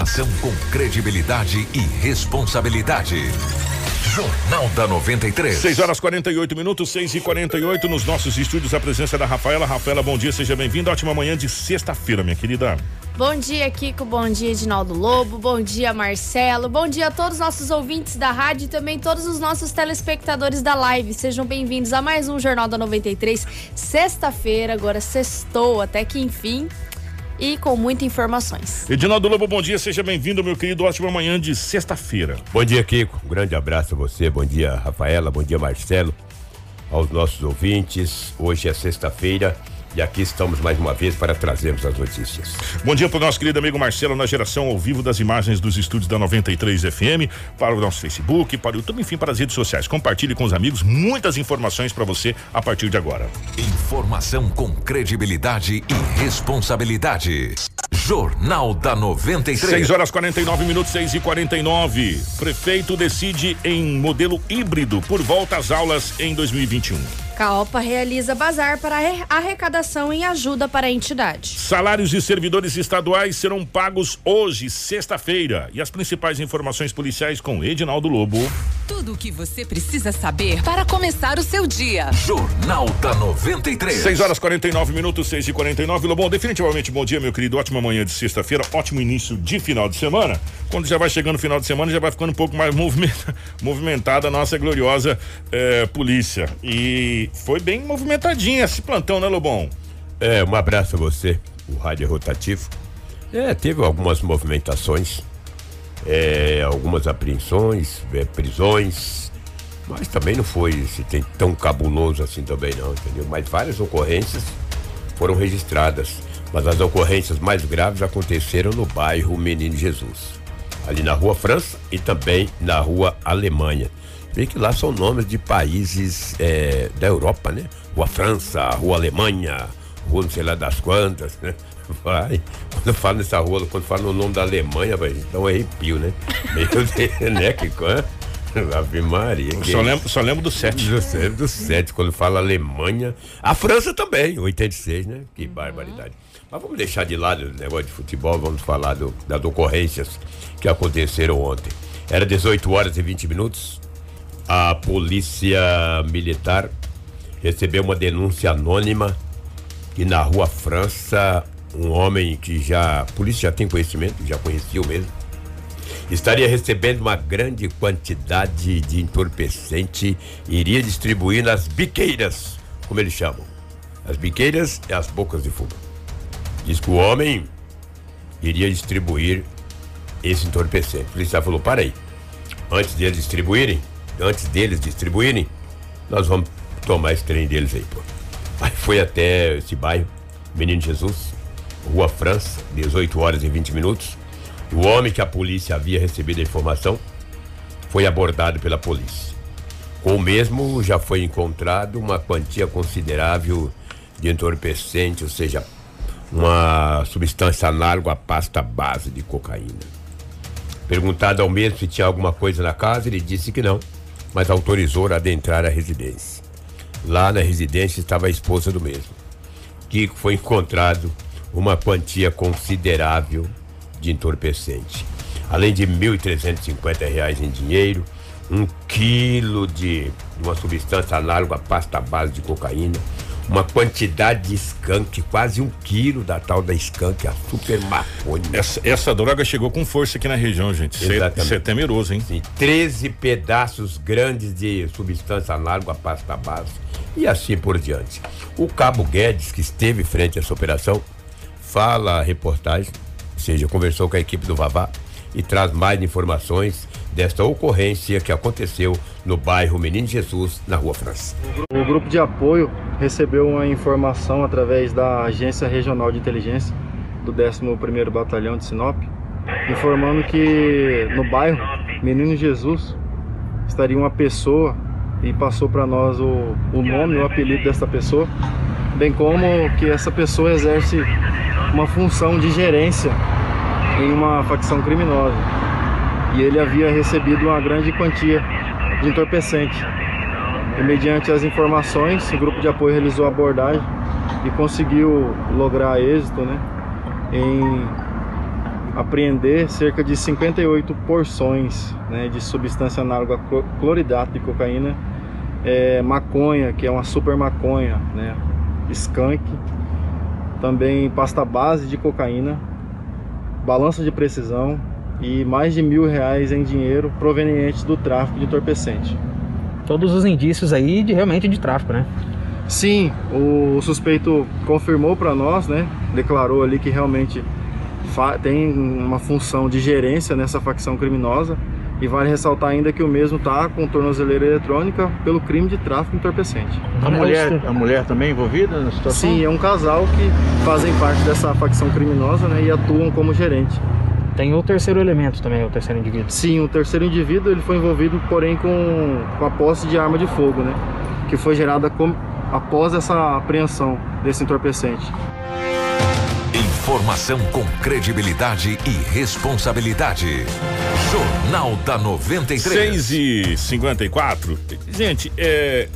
Informação com credibilidade e responsabilidade. Jornal da 93. 6 horas 48 minutos, 6 e 48 nos nossos estúdios. A presença da Rafaela. Rafaela, bom dia, seja bem-vinda. Ótima manhã de sexta-feira, minha querida. Bom dia, Kiko. Bom dia, Edinaldo Lobo. Bom dia, Marcelo. Bom dia a todos os nossos ouvintes da rádio e também todos os nossos telespectadores da live. Sejam bem-vindos a mais um Jornal da 93. Sexta-feira, agora sextou, até que enfim e com muitas informações. Edinaldo Lobo, bom dia, seja bem-vindo, meu querido. Ótima manhã de sexta-feira. Bom dia, Kiko. Um grande abraço a você. Bom dia, Rafaela. Bom dia, Marcelo. Aos nossos ouvintes. Hoje é sexta-feira. E aqui estamos mais uma vez para trazermos as notícias. Bom dia para o nosso querido amigo Marcelo na geração ao vivo das imagens dos estúdios da 93 FM, para o nosso Facebook, para o YouTube, enfim, para as redes sociais. Compartilhe com os amigos muitas informações para você a partir de agora. Informação com credibilidade e responsabilidade. Jornal da 93. 6 horas 49 minutos, 6 e 49. Prefeito decide em modelo híbrido por volta às aulas em 2021. Caopa realiza bazar para arrecadação em ajuda para a entidade. Salários de servidores estaduais serão pagos hoje, sexta-feira. E as principais informações policiais com Edinaldo Lobo. Tudo o que você precisa saber para começar o seu dia. Jornal da 93. 6 horas 49 minutos, 6 e 49 Lobão, definitivamente bom dia, meu querido. Ótima manhã de sexta-feira, ótimo início de final de semana. Quando já vai chegando o final de semana, já vai ficando um pouco mais movimentada a nossa gloriosa eh, polícia. E foi bem movimentadinha esse plantão, né, Lobão? É, um abraço a você, o rádio rotativo. É, teve algumas movimentações, é, algumas apreensões, é, prisões, mas também não foi se tem tão cabuloso assim também não, entendeu? Mas várias ocorrências foram registradas, mas as ocorrências mais graves aconteceram no bairro Menino Jesus, ali na Rua França e também na Rua Alemanha. Vê que lá são nomes de países é, da Europa, né? Rua França, Rua Alemanha, Rua não sei lá das quantas, né? Vai. Quando eu falo nessa rua, quando eu falo no nome da Alemanha, vai dar um arrepio, né? Meu Deus, né? Que. Ave Maria. Que... Só, lembro, só lembro do 7. Do, do 7, quando fala Alemanha. A França também, 86, né? Que barbaridade. Mas vamos deixar de lado o negócio de futebol, vamos falar do, das ocorrências que aconteceram ontem. Era 18 horas e 20 minutos. A polícia militar recebeu uma denúncia anônima que na rua França, um homem que já. A polícia já tem conhecimento, já conhecia o mesmo, estaria recebendo uma grande quantidade de entorpecente e iria distribuir nas biqueiras, como eles chamam. As biqueiras é as bocas de fumo. Diz que o homem iria distribuir esse entorpecente. O policial falou: para aí. Antes de eles distribuírem, antes deles distribuírem, nós vamos tomar esse trem deles aí, pô. Aí foi até esse bairro, Menino Jesus, Rua França, 18 horas e 20 minutos. O homem que a polícia havia recebido a informação foi abordado pela polícia. Com o mesmo já foi encontrado uma quantia considerável de entorpecente, ou seja, uma substância análoga à pasta base de cocaína. Perguntado ao mesmo se tinha alguma coisa na casa, ele disse que não mas autorizou a adentrar a residência. Lá na residência estava a esposa do mesmo. Kiko foi encontrado uma quantia considerável de entorpecente. Além de R$ 1.350 em dinheiro, um quilo de uma substância análoga à pasta base de cocaína, uma quantidade de skunk, quase um quilo da tal da skunk, a super maconha. Essa, essa droga chegou com força aqui na região, gente. Você é temeroso, hein? Sim, 13 pedaços grandes de substância análoga à pasta base e assim por diante. O Cabo Guedes, que esteve frente a essa operação, fala a reportagem, ou seja, conversou com a equipe do Vavá e traz mais informações desta ocorrência que aconteceu no bairro Menino Jesus, na Rua França. O grupo de apoio recebeu uma informação através da Agência Regional de Inteligência do 11º Batalhão de Sinop, informando que no bairro Menino Jesus estaria uma pessoa e passou para nós o, o nome, o apelido dessa pessoa, bem como que essa pessoa exerce uma função de gerência em uma facção criminosa e ele havia recebido uma grande quantia de entorpecente. E mediante as informações, o grupo de apoio realizou a abordagem e conseguiu lograr êxito né, em apreender cerca de 58 porções né, de substância análoga a cloridato de cocaína, é, maconha, que é uma super maconha, né, skunk, também pasta base de cocaína, balança de precisão e mais de mil reais em dinheiro provenientes do tráfico de entorpecente. Todos os indícios aí de realmente de tráfico, né? Sim, o suspeito confirmou para nós, né? Declarou ali que realmente tem uma função de gerência nessa facção criminosa e vale ressaltar ainda que o mesmo está com tornozeleira eletrônica pelo crime de tráfico entorpecente. A mulher, a mulher também envolvida na situação? Sim, é um casal que fazem parte dessa facção criminosa né, e atuam como gerente. Tem o terceiro elemento também, o terceiro indivíduo? Sim, o terceiro indivíduo ele foi envolvido, porém, com, com a posse de arma de fogo, né? Que foi gerada com, após essa apreensão desse entorpecente. Informação com credibilidade e responsabilidade. Jornal da 93. 6 e 54 Gente, é,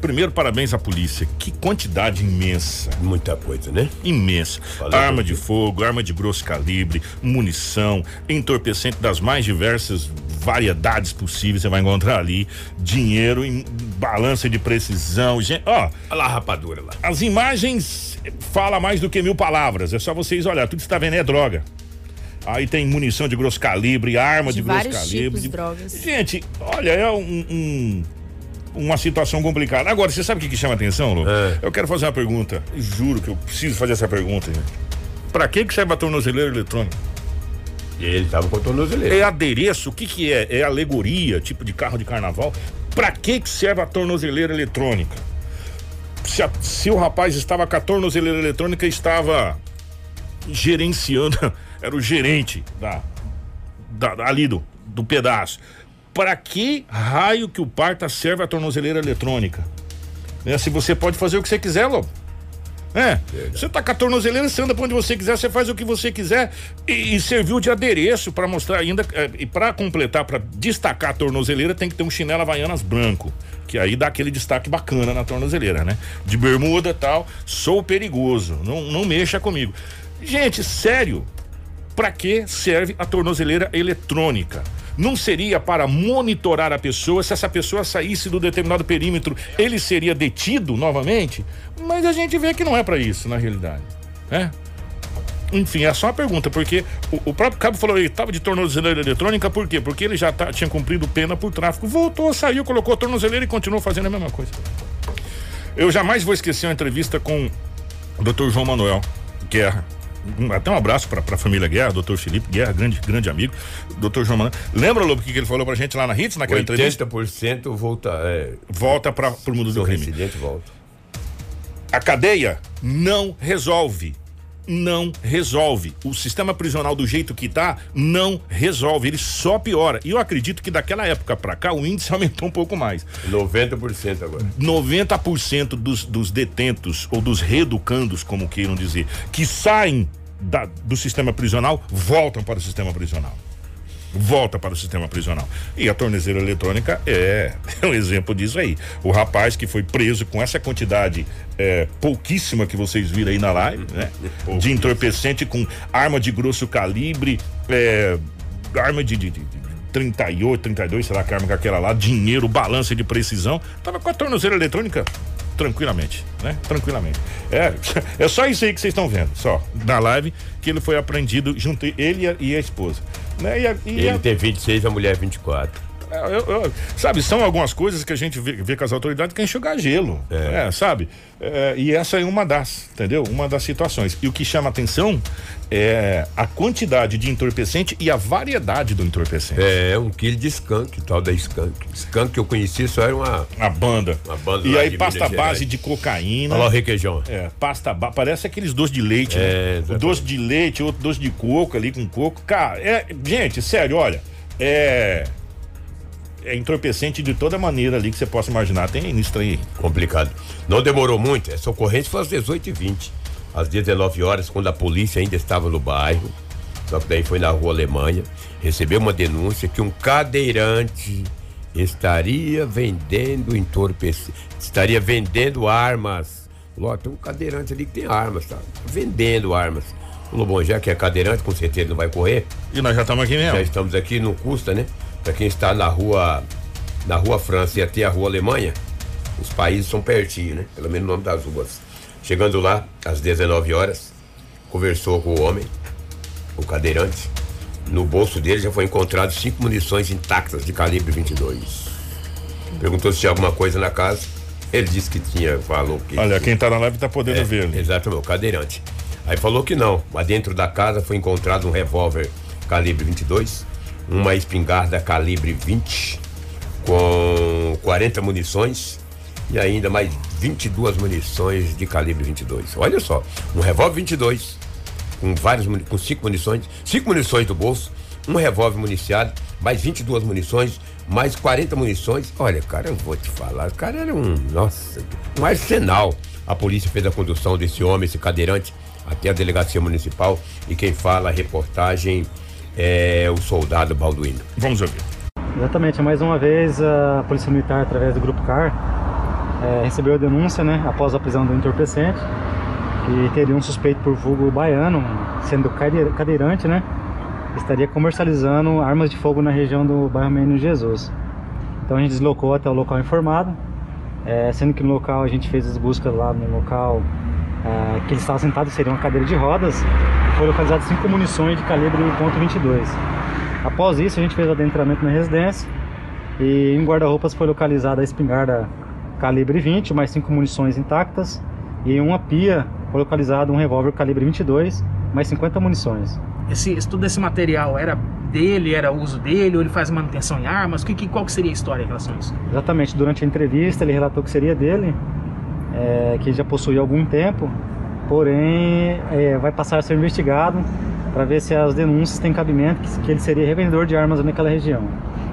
Primeiro, parabéns à polícia. Que quantidade imensa. Muita coisa, né? Imensa. Valeu, arma de fogo, arma de grosso calibre, munição, entorpecente das mais diversas variedades possíveis. Você vai encontrar ali. Dinheiro, em balança de precisão. Gente, ó. Olha lá a rapadura lá. As imagens falam mais do que mil palavras. É só vocês olhar. Tudo que está vendo é droga. Aí tem munição de grosso calibre, arma de, de grosso calibre. De drogas. Gente, olha, é um, um uma situação complicada. Agora, você sabe o que, que chama atenção, Lu? É. Eu quero fazer uma pergunta. Juro que eu preciso fazer essa pergunta. Gente. Pra que, que serve a tornozeleira eletrônica? Ele tava com tornozeleira. É adereço? O que que é? É alegoria, tipo de carro de carnaval? Pra que que serve a tornozeleira eletrônica? Se, a, se o rapaz estava com a tornozeleira eletrônica, estava gerenciando, era o gerente da, da ali do, do pedaço para que raio que o parta serve a tornozeleira eletrônica? Né? Se você pode fazer o que você quiser, Lobo. É, você tá com a tornozeleira, você anda pra onde você quiser, você faz o que você quiser e, e serviu de adereço para mostrar ainda é, e para completar, para destacar a tornozeleira tem que ter um chinelo havaianas branco, que aí dá aquele destaque bacana na tornozeleira, né? De bermuda tal, sou perigoso, não, não mexa comigo. Gente, sério, para que serve a tornozeleira eletrônica? não seria para monitorar a pessoa, se essa pessoa saísse do determinado perímetro, ele seria detido novamente? Mas a gente vê que não é para isso, na realidade. Né? Enfim, é só uma pergunta, porque o, o próprio cabo falou, ele estava de tornozeleira eletrônica, por quê? Porque ele já tá, tinha cumprido pena por tráfico. Voltou, saiu, colocou a tornozeleira e continuou fazendo a mesma coisa. Eu jamais vou esquecer uma entrevista com o Dr. João Manuel Guerra até um abraço para a família Guerra, doutor Felipe Guerra, grande, grande amigo, doutor João Manuel. Lembra, Lobo, o que, que ele falou pra gente lá na Hits, naquela 80% entrevista? 80% volta. É, volta para o mundo do crime. Volta. A cadeia não resolve. Não resolve. O sistema prisional do jeito que tá, não resolve. Ele só piora. E eu acredito que daquela época para cá o índice aumentou um pouco mais. 90% agora. 90% dos, dos detentos ou dos reeducandos, como queiram dizer, que saem da, do sistema prisional voltam para o sistema prisional. Volta para o sistema prisional. E a tornezeira eletrônica é, é um exemplo disso aí. O rapaz que foi preso com essa quantidade é, pouquíssima que vocês viram aí na live, né? De entorpecente com arma de grosso calibre, é, arma de, de, de 38, 32, sei lá que arma que aquela lá, dinheiro, balança de precisão. Tava com a tornozeira eletrônica tranquilamente, né? Tranquilamente. É, é só isso aí que vocês estão vendo, só, na live, que ele foi apreendido junto ele e e a esposa. Né? E e ele a... tem 26, a mulher 24. É, eu, eu, sabe, são algumas coisas que a gente vê, vê com as autoridades que é enxugar gelo, é. é sabe? É, e essa é uma das, entendeu? Uma das situações. E o que chama atenção é a quantidade de entorpecente e a variedade do entorpecente. É, um quilo de skunk, tal da skunk. Skunk que eu conheci só era uma... A banda. Uma banda E aí pasta base de cocaína. Olha lá o requeijão. É, pasta base, parece aqueles doces de leite, é, né? Doce de leite, outro doce de coco ali com coco. Cara, é, gente, sério, olha, é é entorpecente de toda maneira ali que você possa imaginar. Tem nisso aí. Complicado. Não demorou muito, essa ocorrência foi às 18h20. Às 19 horas, quando a polícia ainda estava no bairro, só que daí foi na rua Alemanha, recebeu uma denúncia que um cadeirante estaria vendendo entorpecente, estaria vendendo armas. Ló, tem um cadeirante ali que tem armas, tá? Vendendo armas. O Lobão já que é cadeirante, com certeza não vai correr. E nós já estamos aqui mesmo. Já estamos aqui, não custa, né? Para quem está na rua, na rua França e até a rua Alemanha, os países são pertinho, né? Pelo menos o nome das ruas. Chegando lá, às 19 horas, conversou com o homem, o cadeirante. No bolso dele já foi encontrado cinco munições intactas de calibre 22. Perguntou se tinha alguma coisa na casa. Ele disse que tinha, falou que. Olha, quem tá na live tá podendo É, ver. Exatamente, o cadeirante. Aí falou que não, mas dentro da casa foi encontrado um revólver calibre 22, uma espingarda calibre 20, com 40 munições e ainda mais 22 munições de calibre 22. Olha só, um revólver 22, com várias com cinco munições, cinco munições do bolso, um revólver municiado, mais 22 munições, mais 40 munições. Olha, cara, eu vou te falar, cara era um, nossa, um arsenal. A polícia fez a condução desse homem, esse cadeirante, até a delegacia municipal e quem fala a reportagem é o soldado Balduino. Vamos ouvir. Exatamente, mais uma vez a Polícia Militar, através do Grupo CAR, eh, recebeu a denúncia, né, após a prisão do entorpecente, que teria um suspeito por vulgo baiano, sendo cade- cadeirante, né, estaria comercializando armas de fogo na região do bairro Menino Jesus. Então a gente deslocou até o local informado, eh, sendo que no local a gente fez as buscas lá no local eh, que ele estava sentado, seria uma cadeira de rodas, foi localizado cinco munições de calibre .22. Após isso, a gente fez o adentramento na residência e em guarda-roupas foi localizada a espingarda calibre 20, mais cinco munições intactas e em uma pia foi localizado um revólver calibre 22, mais 50 munições. Esse, todo esse material era dele, era uso dele, ou ele faz manutenção em armas? Que, que, qual que seria a história em relação a isso? Exatamente, durante a entrevista ele relatou que seria dele, é, que já possui há algum tempo, porém é, vai passar a ser investigado para ver se as denúncias têm cabimento, que, que ele seria revendedor de armas naquela região.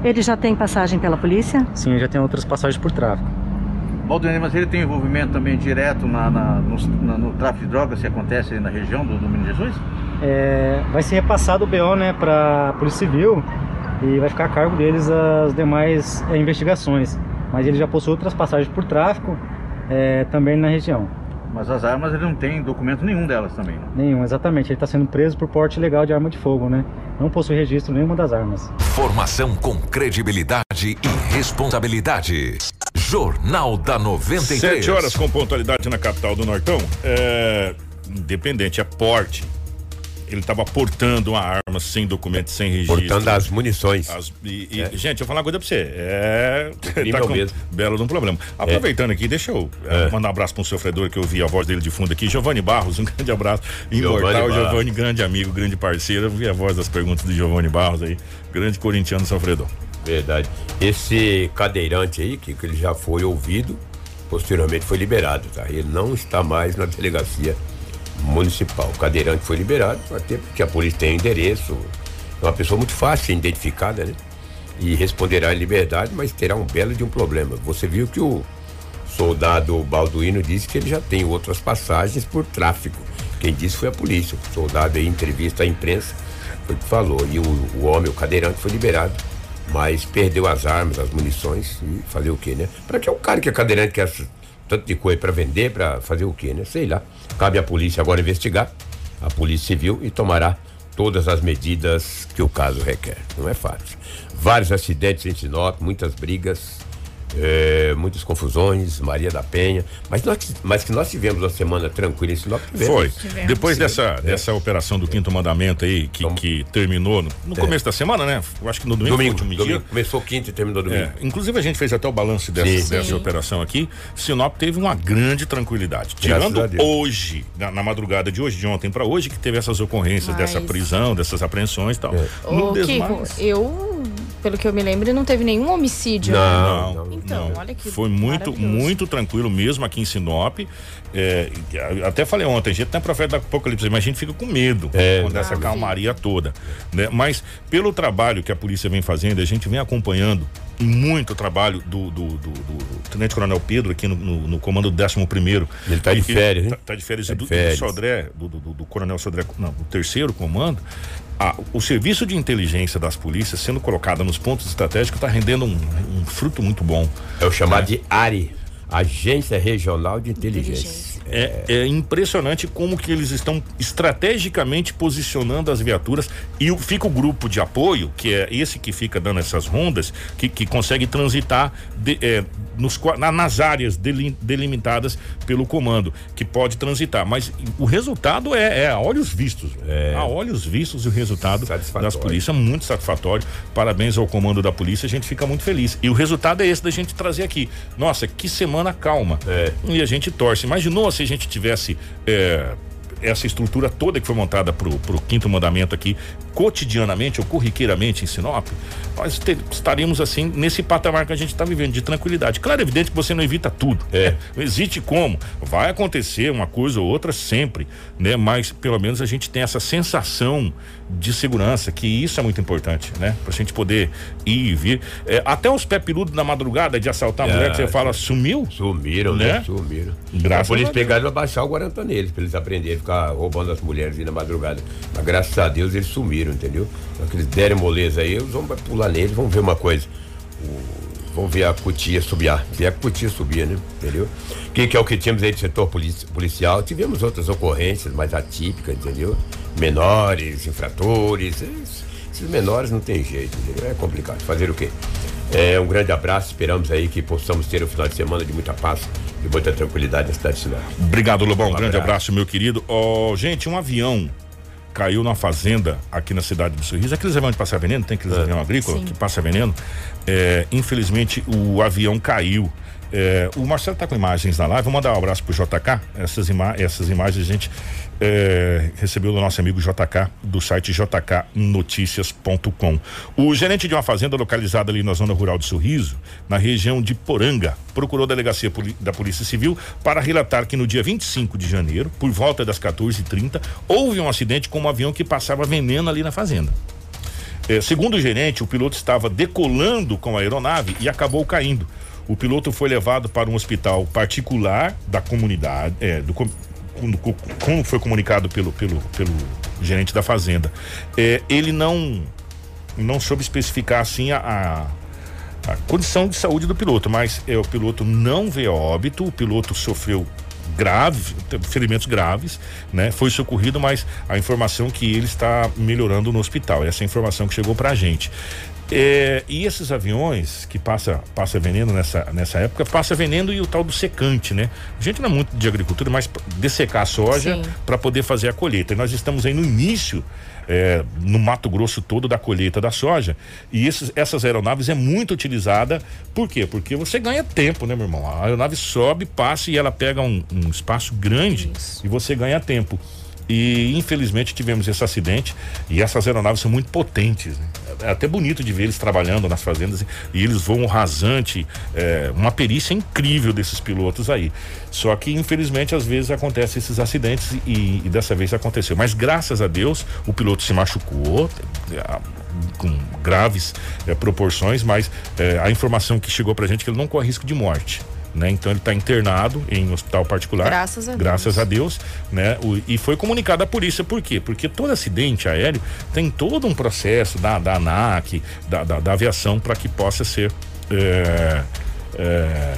Ele já tem passagem pela polícia? Sim, já tem outras passagens por tráfico. Valdir, mas ele tem envolvimento também direto na, na- no, na- no tráfico de drogas que acontece aí na região do, do Menino Jesus? É, vai ser repassado o BO né, para a Polícia Civil e vai ficar a cargo deles as demais é, investigações. Mas ele já possui outras passagens por tráfico é, também na região. Mas as armas ele não tem documento nenhum delas também. né? Nenhum, exatamente. Ele está sendo preso por porte ilegal de arma de fogo, né? Não possui registro nenhuma das armas. Formação com credibilidade e responsabilidade. Jornal da 93. Sete horas com pontualidade na capital do Nortão. É, independente, é porte. Ele estava portando uma arma sem documento, sem registro. Portando as munições. As- e, e, Gente, eu vou falar uma coisa pra você. É. é o mesmo. Belo de um problema. Aproveitando aqui, deixa eu é, mandar um abraço para um sofredor que eu vi a voz dele de fundo aqui, Giovanni Barros. Um grande abraço. Imortal. Giovanni, grande amigo, grande parceiro. Eu vi a voz das perguntas do Giovanni Barros aí. Grande corintiano sofredor. Verdade. Esse cadeirante aí, que, que ele já foi ouvido, posteriormente foi liberado, tá? Ele não está mais na delegacia municipal. O cadeirante foi liberado, até porque a polícia tem endereço. É uma pessoa muito fácil identificada, né? E responderá em liberdade, mas terá um belo de um problema. Você viu que o soldado Balduino disse que ele já tem outras passagens por tráfico. Quem disse foi a polícia. O soldado em entrevista à imprensa, foi o que falou. E o, o homem, o cadeirante, foi liberado mas perdeu as armas, as munições e fazer o quê, né? Para que é o cara que é cadeirante quer essa- tanto de coisa para vender, para fazer o quê, né? Sei lá. Cabe à polícia agora investigar, a polícia civil e tomará todas as medidas que o caso requer. Não é fácil. Vários acidentes em Sinop, muitas brigas, eh, muitas confusões, Maria da Penha, mas nós, mas que nós tivemos uma semana tranquila em Sinop. tivemos. Foi. Tivemos. Depois Sim, dessa, é. dessa operação do quinto mandamento aí, que, que terminou no, no começo da semana, né? Eu acho que no domingo, Domingo, domingo. dia. Começou quinta e terminou domingo. É, inclusive a gente fez até o balanço dessa, Sim. dessa Sim. operação aqui. Sinop teve uma grande tranquilidade. Graças Tirando hoje, na, na madrugada de hoje, de ontem para hoje, que teve essas ocorrências Mas- dessa prisão, dessas apreensões e tal. No Ô, Kiko, eu, pelo que eu me lembro, não teve nenhum homicídio. né? Não, Não, Então, não. olha que Foi muito, muito tranquilo mesmo aqui em Sinop. É, até falei ontem, a gente não é profeta do apocalipse, mas a gente fica com medo É, com essa calmaria toda. Né? Mas pelo trabalho que a polícia vem fazendo, a gente vem acompanhando muito trabalho do, do, do- do Tenente Coronel Pedro aqui no, no- no comando do 11 primeiro. Ele tá de férias, hein? Tá, tá de férias. Tá e de do, férias. do Sodré, do, do, do Coronel Sodré, não, do terceiro comando. A- o serviço de inteligência das polícias sendo colocado nos pontos estratégicos está rendendo um, um fruto muito bom. É o chamado de ARI, Agência Regional de Inteligência. É, é impressionante como que eles estão estrategicamente posicionando as viaturas e o- fica o grupo de apoio, que é esse que fica dando essas rondas, que, que consegue transitar de- é, nos, na- nas áreas deli- delimitadas pelo comando, que pode transitar. Mas o resultado é, é a olhos vistos. A olhos vistos o resultado das polícias é muito satisfatório. Parabéns ao comando da polícia, a gente fica muito feliz. E o resultado é esse da gente trazer aqui. Nossa, que semana calma. E a gente torce. Imaginou se a gente tivesse. é, essa estrutura toda que foi montada pro, pro quinto mandamento aqui, cotidianamente ou corriqueiramente em Sinop, nós estaríamos assim nesse patamar que a gente está vivendo, de tranquilidade. Claro, é evidente que você não evita tudo. É. Não existe como. Vai acontecer uma coisa ou outra sempre, né? Mas pelo menos a gente tem essa sensação de segurança, que isso é muito importante, né? Pra gente poder ir e vir. É, até os pé peludos na madrugada de assaltar a mulher, que você fala, sumiu? Sumiram, Né? né? Sumiram. Graças a eles Deus. pegaram baixar o Guarantã neles, pra eles aprenderem a ficar roubando as mulheres aí na madrugada. Mas graças a Deus eles sumiram, entendeu? Só que eles deram moleza aí, eles vão pular neles, vão ver uma coisa. O- Vão ver a cutia subir, ver a cutia subir, né? Entendeu? Que, que é o que tínhamos aí do setor polici- policial. Tivemos outras ocorrências mais atípicas, entendeu? Menores, infratores. Esses, esses menores não tem jeito, entendeu? É complicado. Fazer o quê? É, um grande abraço, esperamos aí que possamos ter um final de semana de muita paz e muita tranquilidade na cidade de Sinop. Obrigado, Lobão. Um grande abraço. meu querido. Ó, gente, um avião caiu na fazenda aqui na cidade do Sorriso. Aqueles aviões de passar veneno, tem aqueles aviões agrícolas Sim. que passa veneno. É, infelizmente, o avião caiu. É, o Marcelo tá com imagens na live. Vou mandar um abraço pro JK. Essas, ima essas imagens a gente é, recebeu do nosso amigo JK, do site jknoticias.com. O gerente de uma fazenda localizada ali na zona rural de Sorriso, na região de Poranga, procurou a delegacia da Polícia Civil para relatar que no dia 25 de janeiro, por volta das 14h30, houve um acidente com um avião que passava veneno ali na fazenda. É, segundo o gerente, o piloto estava decolando com a aeronave e acabou caindo. O piloto foi levado para um hospital particular da comunidade, é, do, como foi comunicado pelo, pelo, pelo gerente da fazenda. É, ele não não soube especificar assim a, a, a condição de saúde do piloto, mas é, o piloto não veio a óbito, o piloto sofreu grave, ferimentos graves, né? Foi socorrido, mas a informação que ele está melhorando no hospital, essa é a informação que chegou pra gente. É, e esses aviões que passa, passa veneno nessa, nessa época, passa veneno e o tal do secante, né? A gente não é muito de agricultura, mas dessecar a soja para poder fazer a colheita. E nós estamos aí no início, é, no Mato Grosso todo, da colheita da soja. E esses, essas aeronaves é muito utilizada. Por quê? Porque você ganha tempo, né, meu irmão? A aeronave sobe, passa e ela pega um, um espaço grande e você ganha tempo. E infelizmente tivemos esse acidente e essas aeronaves são muito potentes. Né? É até bonito de ver eles trabalhando nas fazendas e- eles voam rasante, é, uma perícia incrível desses pilotos aí. Só que infelizmente às vezes acontecem esses acidentes e, e dessa vez aconteceu. Mas graças a Deus o piloto se machucou a- com graves é, proporções, mas é, a informação que chegou pra gente é que ele não corre risco de morte. Né? Então ele está internado em hospital particular. Graças a Deus. Graças a Deus, né? O- e foi comunicado à polícia, por quê? Porque todo acidente aéreo tem todo um processo da, da ANAC, da, da, da aviação, para que possa ser. é, é,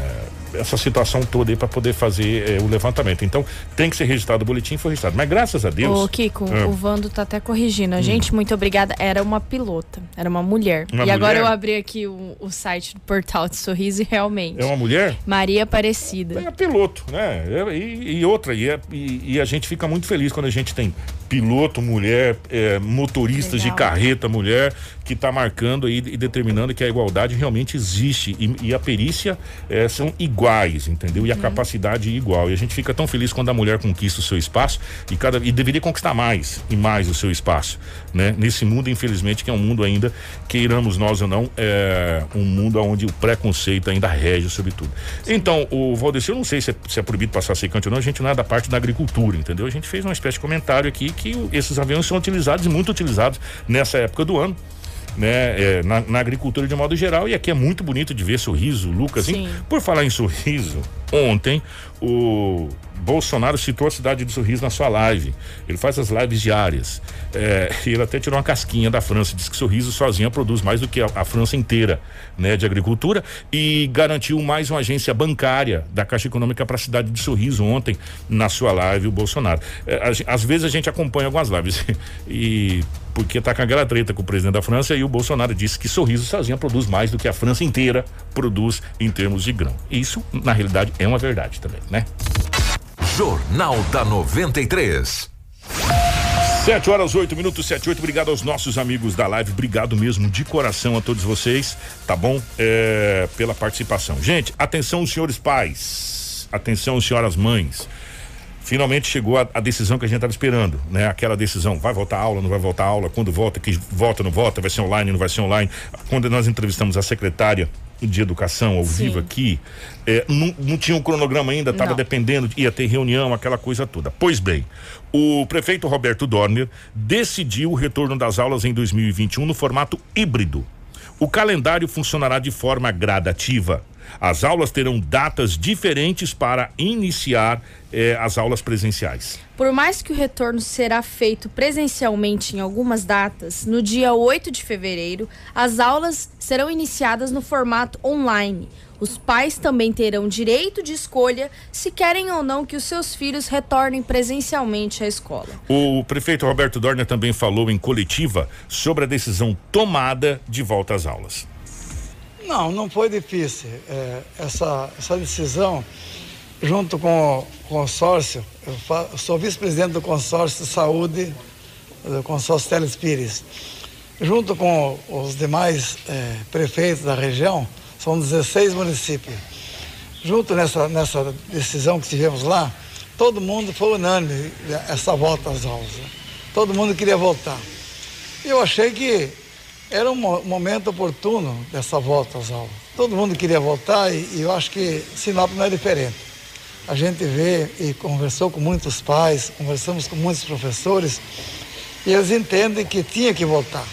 essa situação toda aí para poder fazer é, o levantamento. Então, tem que ser registrado o boletim, foi registrado. Mas graças a Deus. Ô, Kiko, Ah. o Vando tá até corrigindo. A gente, muito obrigada. Era uma pilota, era uma mulher. Uma e agora mulher? eu abri aqui o, o site do Portal de Sorriso e realmente. É uma mulher? Maria Aparecida. É piloto, né? E, e outra, e, é- e- e a gente fica muito feliz quando a gente tem piloto mulher, é, motoristas de Legal. carreta mulher, que está marcando aí e determinando que a igualdade realmente existe. E, e a perícia é, são iguais, entendeu? E a capacidade igual. E a gente fica tão feliz quando a mulher conquista o seu espaço e, cada, e deveria conquistar mais e mais o seu espaço. Né? Nesse mundo, infelizmente, que é um mundo ainda, queiramos nós ou não, é um mundo onde o preconceito ainda rege sobre tudo. Então, o Valdeci, eu não sei se é, se é proibido passar secante ou não, a gente não é da parte da agricultura, entendeu? A gente fez uma espécie de comentário aqui que esses aviões são utilizados e muito utilizados nessa época do ano. Né, é, na, na agricultura de modo geral, e aqui é muito bonito de ver sorriso, Lucas. Por falar em sorriso, ontem o Bolsonaro citou a cidade de Sorriso na sua live. Ele faz as lives diárias. É, ele até tirou uma casquinha da França, diz que Sorriso sozinha produz mais do que a, a França inteira, né, de agricultura e garantiu mais uma agência bancária da Caixa Econômica para a cidade de Sorriso ontem na sua live o Bolsonaro. É, a, às vezes a gente acompanha algumas lives e porque tá com aquela treta com o presidente da França e o Bolsonaro disse que Sorriso sozinha produz mais do que a França inteira produz em termos de grão. Isso, na realidade, é uma verdade também, né? Jornal da 93. 7 horas, 8 minutos, 7, 8. Obrigado aos nossos amigos da live. Obrigado mesmo de coração a todos vocês, tá bom? É, pela participação. Gente, atenção, senhores pais. Atenção, senhoras mães. Finalmente chegou a, a decisão que a gente estava esperando, né? Aquela decisão, vai voltar a aula, não vai voltar a aula, quando volta, que volta, não volta, vai ser online, não vai ser online. Quando nós entrevistamos a secretária de educação ao Sim. vivo aqui, é, não, não tinha um cronograma ainda, estava dependendo, ia ter reunião, aquela coisa toda. Pois bem, o prefeito Roberto Dorner decidiu o retorno das aulas em 2021 no formato híbrido. O calendário funcionará de forma gradativa. As aulas terão datas diferentes para iniciar eh, as aulas presenciais. Por mais que o retorno será feito presencialmente em algumas datas, no dia 8 de fevereiro, as aulas serão iniciadas no formato online. Os pais também terão direito de escolha se querem ou não que os seus filhos retornem presencialmente à escola. O prefeito Roberto Dorner também falou em coletiva sobre a decisão tomada de volta às aulas. Não, não foi difícil. É, essa, essa decisão, junto com o consórcio, eu, fa- eu sou vice-presidente do consórcio de saúde, do consórcio Teles Pires. Junto com os demais é, prefeitos da região, são 16 municípios. Junto nessa, nessa decisão que tivemos lá, todo mundo foi unânime essa volta às aulas. né? Todo mundo queria voltar. Eu achei que era um mo- momento oportuno dessa volta às aulas. Todo mundo queria voltar e, eu acho que Sinop não é diferente. A gente vê e conversou com muitos pais, conversamos com muitos professores e eles entendem que tinha que voltar.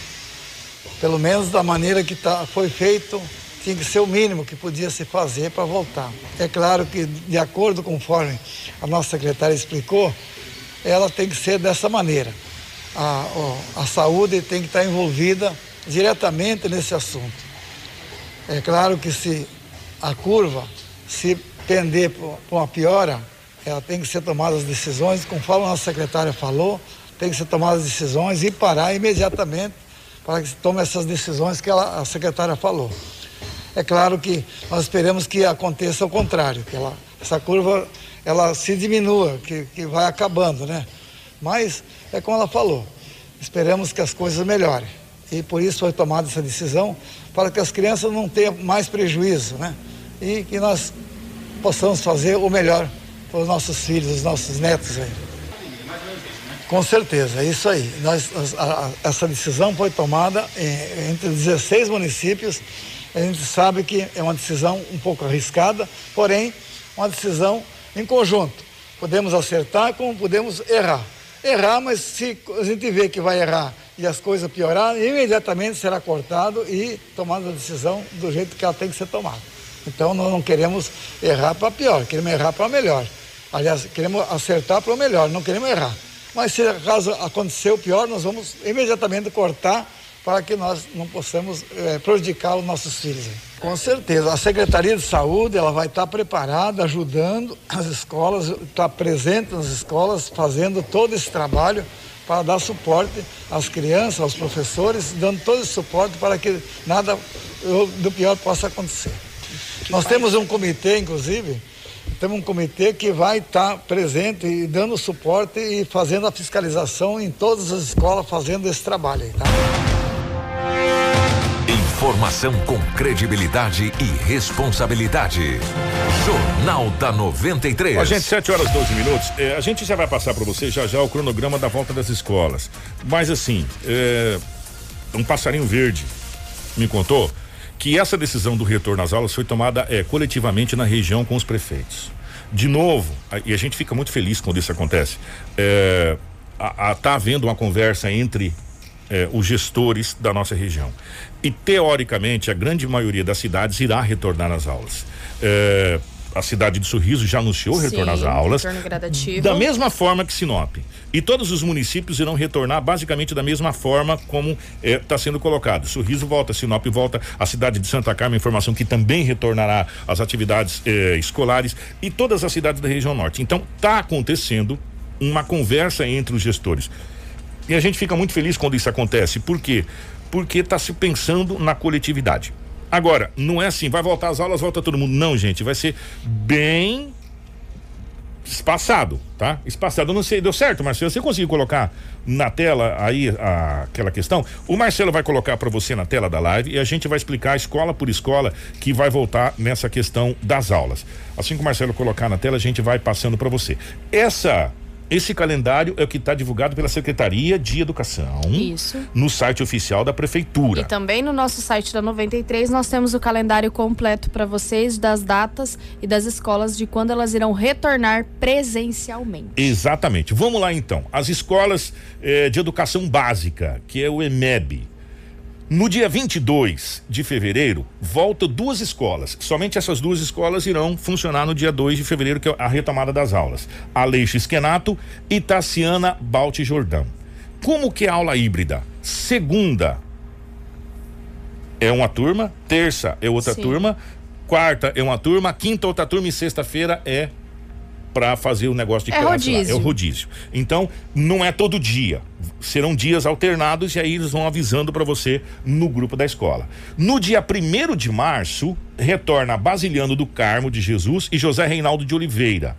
Pelo menos da maneira que tá, foi feito, tinha que ser o mínimo que podia se fazer para voltar. É claro que, de acordo conforme a nossa secretária explicou, ela tem que ser dessa maneira. A, a saúde tem que estar envolvida diretamente nesse assunto. É claro que se a curva se pender para uma piora, ela tem que ser tomadas as decisões, conforme a nossa secretária falou, tem que ser tomadas as decisões e parar imediatamente para que se tome essas decisões que ela, a secretária falou. É claro que nós esperamos que aconteça o contrário, que ela, essa curva ela se diminua, que, que vai acabando, né? Mas é como ela falou, esperamos que as coisas melhorem. E por isso foi tomada essa decisão, para que as crianças não tenham mais prejuízo, né? E que nós possamos fazer o melhor para os nossos filhos, os nossos netos aí. Com certeza, é isso aí. Nós, a- a- essa decisão foi tomada eh, entre 16 municípios. A gente sabe que é uma decisão um pouco arriscada, porém, uma decisão em conjunto. Podemos acertar como podemos errar. Errar, mas se a gente vê que vai errar e as coisas piorar, imediatamente será cortado e tomada a decisão do jeito que ela tem que ser tomada. Então, nós não queremos errar para pior, queremos errar para melhor. Aliás, queremos acertar para o melhor, não queremos errar. Mas se caso acontecer o pior, nós vamos imediatamente cortar para que nós não possamos eh, prejudicar os nossos filhos. Com certeza. A Secretaria de Saúde ela vai estar preparada, ajudando as escolas, está presente nas escolas, fazendo todo esse trabalho para dar suporte às crianças, aos professores, dando todo esse suporte para que nada do pior possa acontecer. Nós temos um comitê, inclusive, temos um comitê que vai estar presente e dando suporte e fazendo a fiscalização em todas as escolas, fazendo esse trabalho aí, tá? Informação com credibilidade e responsabilidade. Jornal da 93. Ó, gente, 7 horas 12 minutos. É, a gente já vai passar para você já já o cronograma da volta das escolas. Mas assim, é, um passarinho verde me contou que essa decisão do retorno às aulas foi tomada é, coletivamente na região com os prefeitos. De novo, a- e a gente fica muito feliz quando isso acontece. É, a, a- tá havendo uma conversa entre é, os gestores da nossa região. E teoricamente a grande maioria das cidades irá retornar às aulas. É, a cidade de Sorriso já anunciou retorno às aulas. retorno gradativo. Da mesma forma que Sinop. E todos os municípios irão retornar basicamente da mesma forma como está sendo colocado. Sorriso volta, Sinop volta, a cidade de Santa Carmen, informação que também retornará às atividades eh, escolares e todas as cidades da região norte. Então, está acontecendo uma conversa entre os gestores. E a gente fica muito feliz quando isso acontece. Por quê? Porque está se pensando na coletividade. Agora, não é assim, vai voltar as aulas, volta todo mundo. Não, gente, vai ser bem espaçado, tá? Espaçado. Não sei, deu certo, Marcelo? Você conseguiu colocar na tela aí a, aquela questão? O Marcelo vai colocar para você na tela da live e a gente vai explicar escola por escola que vai voltar nessa questão das aulas. Assim que o Marcelo colocar na tela, a gente vai passando para você. Essa esse calendário é o que está divulgado pela Secretaria de Educação. Isso. No site oficial da Prefeitura. E também no nosso site da 93 nós temos o calendário completo para vocês das datas e das escolas de quando elas irão retornar presencialmente. Exatamente. Vamos lá então. As escolas eh, de educação básica, que é o EMEB. No dia 22 de fevereiro, volta duas escolas. Somente essas duas escolas irão funcionar no dia 2 de fevereiro, que é a retomada das aulas. Aleixo Esquenato e Tassiana Balti Jordão. Como que é a aula híbrida? Segunda é uma turma, terça é outra Sim. turma, quarta é uma turma, quinta outra turma e sexta-feira é para fazer o negócio de É classe lá. rodízio. É o rodízio. Então, não é todo dia. Serão dias alternados e aí eles vão avisando para você no grupo da escola. No dia 1 de março, retorna Basiliano do Carmo de Jesus e José Reinaldo de Oliveira.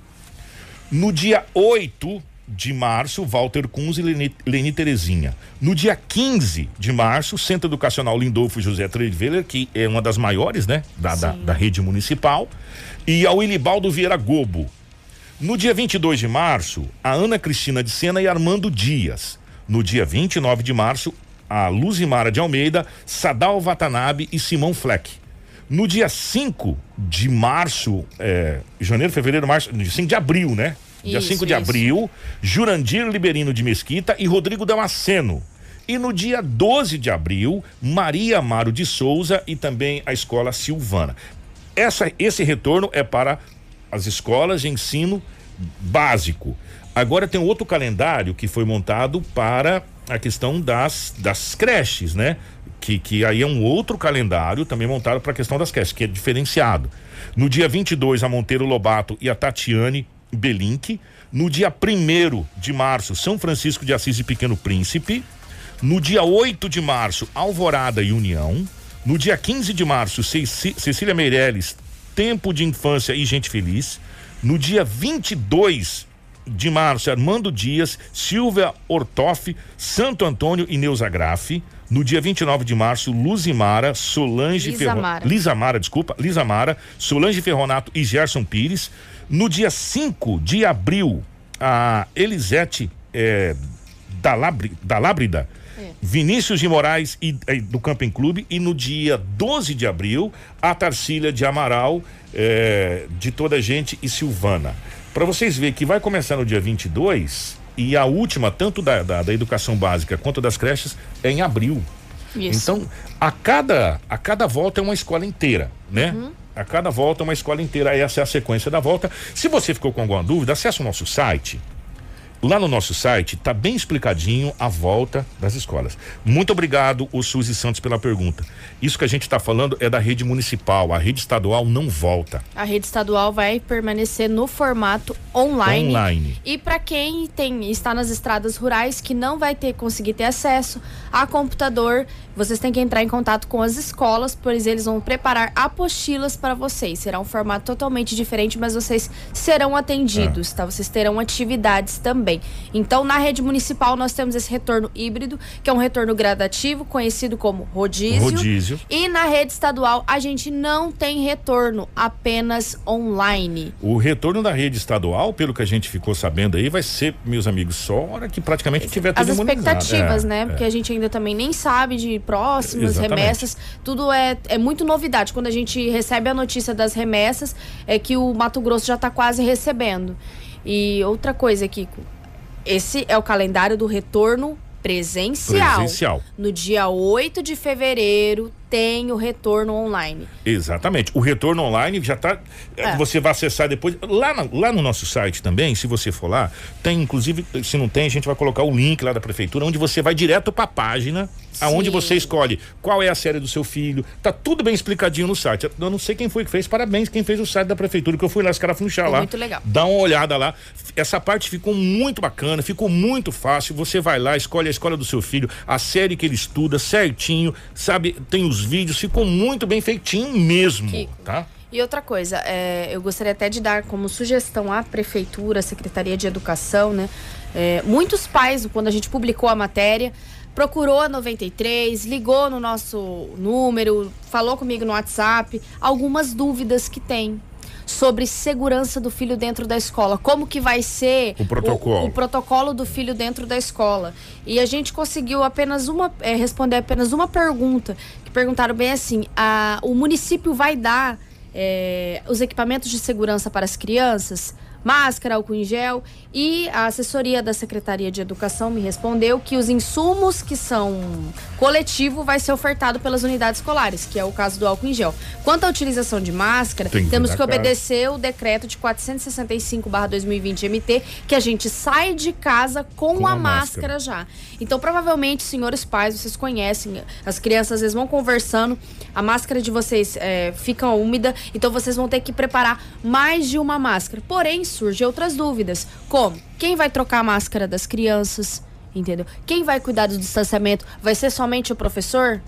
No dia 8 de março, Walter Kunz e Leni, Leni Terezinha. No dia 15 de março, Centro Educacional Lindolfo José Treveler, que é uma das maiores, né, da, da, da rede municipal, e ao Ilibaldo Vieira Gobo. No dia 22 de março, a Ana Cristina de Sena e Armando Dias. No dia 29 de março, a Luzimara de Almeida, Sadal Watanabe e Simão Fleck. No dia 5 de março, é, janeiro, fevereiro, março, 5 de abril, né? dia Isso, 5 de isso. abril, Jurandir Liberino de Mesquita e Rodrigo Damasceno. E no dia 12 de abril, Maria Amaro de Souza e também a escola Silvana. Essa, esse retorno é para as escolas de ensino básico. Agora tem outro calendário que foi montado para a questão das, das creches, né? Que, que aí é um outro calendário também montado para a questão das creches, que é diferenciado. No dia 22, a Monteiro Lobato e a Tatiane Belink. No dia 1 de março, São Francisco de Assis e Pequeno Príncipe. No dia 8 de março, Alvorada e União. No dia 15 de março, Cecília Meirelles, Tempo de Infância e Gente Feliz. No dia 22 de março, Armando Dias, Silvia Ortoff, Santo Antônio e Neuza Grafe. No dia 29 de março, Luzimara, Solange Lisa Ferro... Mara. Desculpa, Lisamara, Solange Ferronato e Gerson Pires. No dia 5 de abril, a Elisete eh, Dalabri, Dalábrida, Vinícius de Moraes e, eh, do Camping Clube. E no dia 12 de abril, a Tarsília de Amaral, eh, de toda a gente e Silvana. Para vocês verem que vai começar no dia 22 e a última, tanto da, da, da educação básica quanto das creches, é em abril. Isso. Então, a cada, a cada volta é uma escola inteira, né? Uhum. A cada volta é uma escola inteira. Essa é a sequência da volta. Se você ficou com alguma dúvida, acesse o nosso site. Lá no nosso site tá bem explicadinho a volta das escolas. Muito obrigado, o Suzy Santos, pela pergunta. Isso que a gente está falando é da rede municipal. A rede estadual não volta. A rede estadual vai permanecer no formato online. Online. E para quem tem está nas estradas rurais que não vai ter conseguir ter acesso a computador, vocês têm que entrar em contato com as escolas, pois eles vão preparar apostilas para vocês. Será um formato totalmente diferente, mas vocês serão atendidos, tá? Vocês terão atividades também. Então, na rede municipal nós temos esse retorno híbrido, que é um retorno gradativo, conhecido como rodízio. Rodízio. E na rede estadual a gente não tem retorno, apenas online. O retorno da rede estadual, pelo que a gente ficou sabendo aí, vai ser, meus amigos, só hora que praticamente tiver As tudo imunizado. expectativas, É, né? é. Porque a gente ainda também nem sabe de próximas Exatamente. remessas. Tudo é, é muito novidade. Quando a gente recebe a notícia das remessas, é que o Mato Grosso já está quase recebendo. E outra coisa, Kiko. Esse é o calendário do retorno presencial. Presencial. No dia 8 de fevereiro, tem o retorno online. Exatamente. O retorno online já está. É. Você vai acessar depois. Lá, na- lá no nosso site também, se você for lá, tem inclusive, se não tem, a gente vai colocar o link lá da prefeitura, onde você vai direto para a página, aonde Sim. você escolhe qual é a série do seu filho. Tá tudo bem explicadinho no site. Eu não sei quem foi que fez, parabéns quem fez o site da prefeitura, que eu fui lá, os caras funchar lá. muito legal. Dá uma olhada lá. Essa parte ficou muito bacana, ficou muito fácil. Você vai lá, escolhe a escola do seu filho, a série que ele estuda certinho, sabe? Tem os vídeos, ficou muito bem feitinho mesmo, Kiko. tá? E outra coisa, é, eu gostaria até de dar como sugestão à prefeitura, à Secretaria de Educação, né? É, muitos pais, quando a gente publicou a matéria, procurou a 93, ligou no nosso número, falou comigo no WhatsApp, algumas dúvidas que tem sobre segurança do filho dentro da escola, como que vai ser O protocolo. o, protocolo do filho dentro da escola. E a gente conseguiu apenas uma é, responder apenas uma pergunta que perguntaram bem assim: a, o município vai dar é, os equipamentos de segurança para as crianças? Máscara, álcool em gel e a assessoria da Secretaria de Educação me respondeu que os insumos que são coletivo vai ser ofertado pelas unidades escolares, que é o caso do álcool em gel. Quanto à utilização de máscara, Tem que temos que obedecer o decreto de 465/2020 MT, que a gente sai de casa com, Com a, a máscara. máscara. já. Então, provavelmente, senhores pais, vocês conhecem, as crianças às vezes vão conversando, a máscara de vocês é, fica úmida, então vocês vão ter que preparar mais de uma máscara. Porém, surgem outras dúvidas, como quem vai trocar a máscara das crianças, entendeu? Quem vai cuidar do distanciamento? Vai ser somente o professor?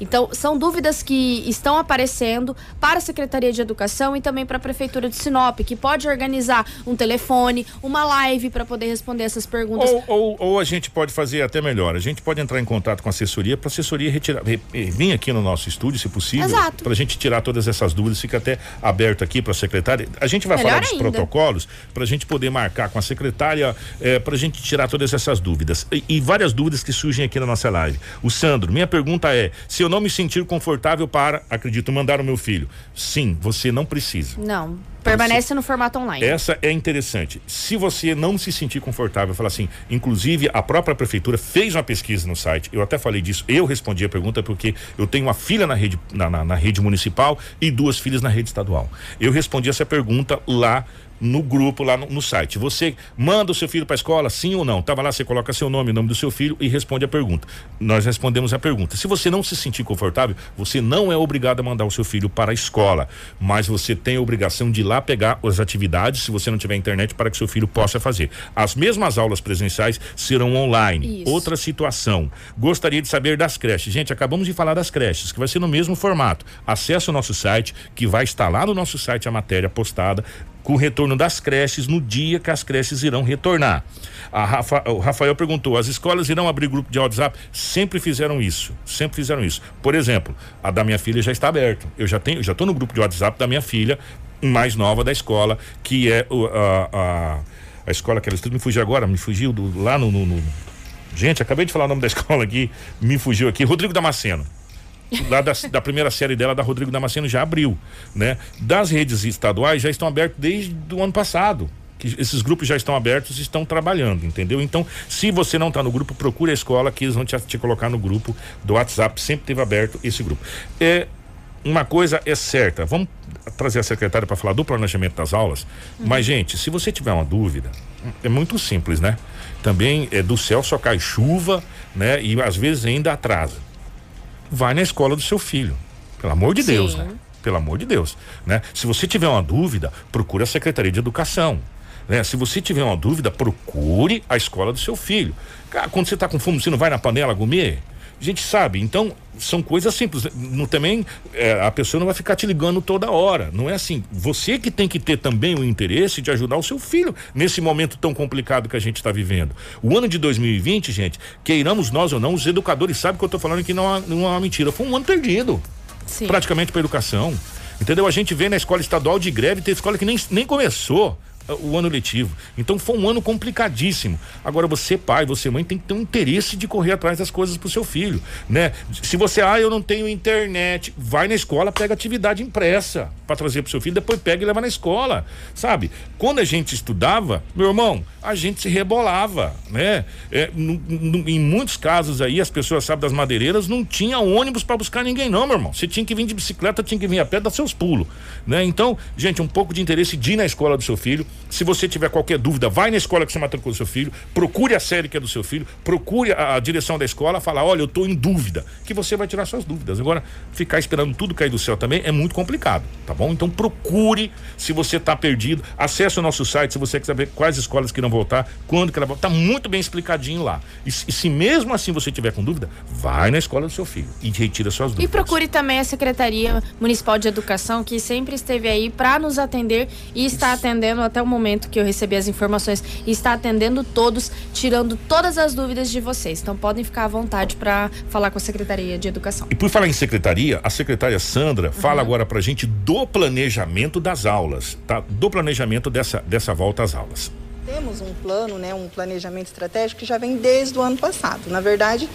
Então, são dúvidas que estão aparecendo para a Secretaria de Educação e também para a Prefeitura de Sinop, que pode organizar um telefone, uma live para poder responder essas perguntas. Ou, ou, ou a gente pode fazer até melhor. A gente pode entrar em contato com a assessoria para a assessoria retirar, re- vir aqui no nosso estúdio, se possível, para a gente tirar todas essas dúvidas. Fica até aberto aqui para a secretária. A gente vai Melhor falar dos ainda. protocolos para a gente poder marcar com a secretária para a gente tirar todas essas dúvidas e, e várias dúvidas que surgem aqui na nossa live. O Sandro, minha pergunta é: se eu não me sentir confortável para, acredito, mandar o meu filho, sim, você não precisa. Não, permanece no formato online. Essa é interessante. Se você não se sentir confortável, falar assim, inclusive a própria prefeitura fez uma pesquisa no site. Eu até falei disso. Eu respondi a pergunta porque eu tenho uma filha na rede, na, na- na rede municipal e duas filhas na rede estadual. Eu respondi essa pergunta lá no grupo, lá no, no site. Você manda o seu filho para a escola, sim ou não? Tava lá, você coloca seu nome, o nome do seu filho e responde a pergunta. Nós respondemos a pergunta. Se você não se sentir confortável, você não é obrigado a mandar o seu filho para a escola, mas você tem a obrigação de ir lá pegar as atividades, se você não tiver internet, para que seu filho possa fazer. As mesmas aulas presenciais serão online. Isso. Outra situação. Gostaria de saber das creches. Gente, acabamos de falar das creches, que vai ser no mesmo formato. Acesse o nosso site, que vai estar lá no nosso site a matéria postada com o retorno das creches no dia que as creches irão retornar. Rafa- o Rafael perguntou: as escolas irão abrir grupo de WhatsApp? Sempre fizeram isso, sempre fizeram isso. Por exemplo, a da minha filha já está aberta. Eu já tenho, já estou no grupo de WhatsApp da minha filha mais nova da escola, que é a, a, a escola que ela estuda. Me fugiu agora, me fugiu do, lá no, no- no- Gente, acabei de falar o nome da escola aqui, me fugiu aqui. Rodrigo Damasceno lá da, da primeira série dela, da Rodrigo Damasceno, já abriu, né? Das redes estaduais já estão abertos desde o ano passado. Esses grupos já estão abertos e estão trabalhando, entendeu? Então, se você não está no grupo, procure a escola que eles vão te, te colocar no grupo do WhatsApp. Sempre teve aberto esse grupo. É, uma coisa é certa, vamos trazer a secretária para falar do planejamento das aulas. Mas, gente, se você tiver uma dúvida, é muito simples, né? Também é do céu só cai chuva, né? E às vezes ainda atrasa vai na escola do seu filho. Pelo amor de Sim. Deus, né? Pelo amor de Deus, né? Se você tiver uma dúvida, procure a Secretaria de Educação. Né? Se você tiver uma dúvida, procure a escola do seu filho. Cara, quando você está com fome, você não vai na panela gourmet? A gente sabe, então são coisas simples. Não, também é, a pessoa não vai ficar te ligando toda hora. Não é assim. Você que tem que ter também o interesse de ajudar o seu filho nesse momento tão complicado que a gente está vivendo. O ano de 2020, gente, queiramos nós ou não, os educadores sabem que eu estou falando que não, é- não é uma mentira. Foi um ano perdido Sim. praticamente para educação. Entendeu? A gente vê na escola estadual de greve, tem escola que nem, nem começou o ano letivo. Então foi um ano complicadíssimo. Agora você pai, você mãe tem que ter um interesse de correr atrás das coisas pro seu filho, né? Se você, ah, eu não tenho internet, vai na escola, pega atividade impressa. para trazer pro seu filho, depois pega e leva na escola, sabe? Quando a gente estudava, meu irmão, a gente se rebolava, né? É, em muitos casos aí, as pessoas, sabe, das madeireiras, não tinha ônibus para buscar ninguém, não, meu irmão. Você tinha que vir de bicicleta, tinha que vir a pé, dar seus pulos, né? Então, gente, um pouco de interesse de ir na escola do seu filho. Se você tiver qualquer dúvida, vai na escola que você matriculou do seu filho, procure a série que é do seu filho, procure a, a direção da escola, falar, olha, eu tô em dúvida, que você vai tirar suas dúvidas. Agora, ficar esperando tudo cair do céu também é muito complicado, tá bom? Então procure, se você tá perdido, acesse o nosso site, se você quer saber quais escolas que irão voltar, quando que ela volta, tá muito bem explicadinho lá. E, se- e se mesmo assim você tiver com dúvida, vai na escola do seu filho e retira suas E dúvidas. procure também a Secretaria Municipal de Educação, que sempre esteve aí para nos atender e está atendendo até o momento que eu recebi as informações e está atendendo todos, tirando todas as dúvidas de vocês. Então podem ficar à vontade para falar com a Secretaria de Educação. E por falar em secretaria, a secretária Sandra fala Uhum. agora pra gente do planejamento das aulas, tá? Do planejamento dessa, dessa volta às aulas. Temos um plano, né, um planejamento estratégico que já vem desde o ano passado. Na verdade,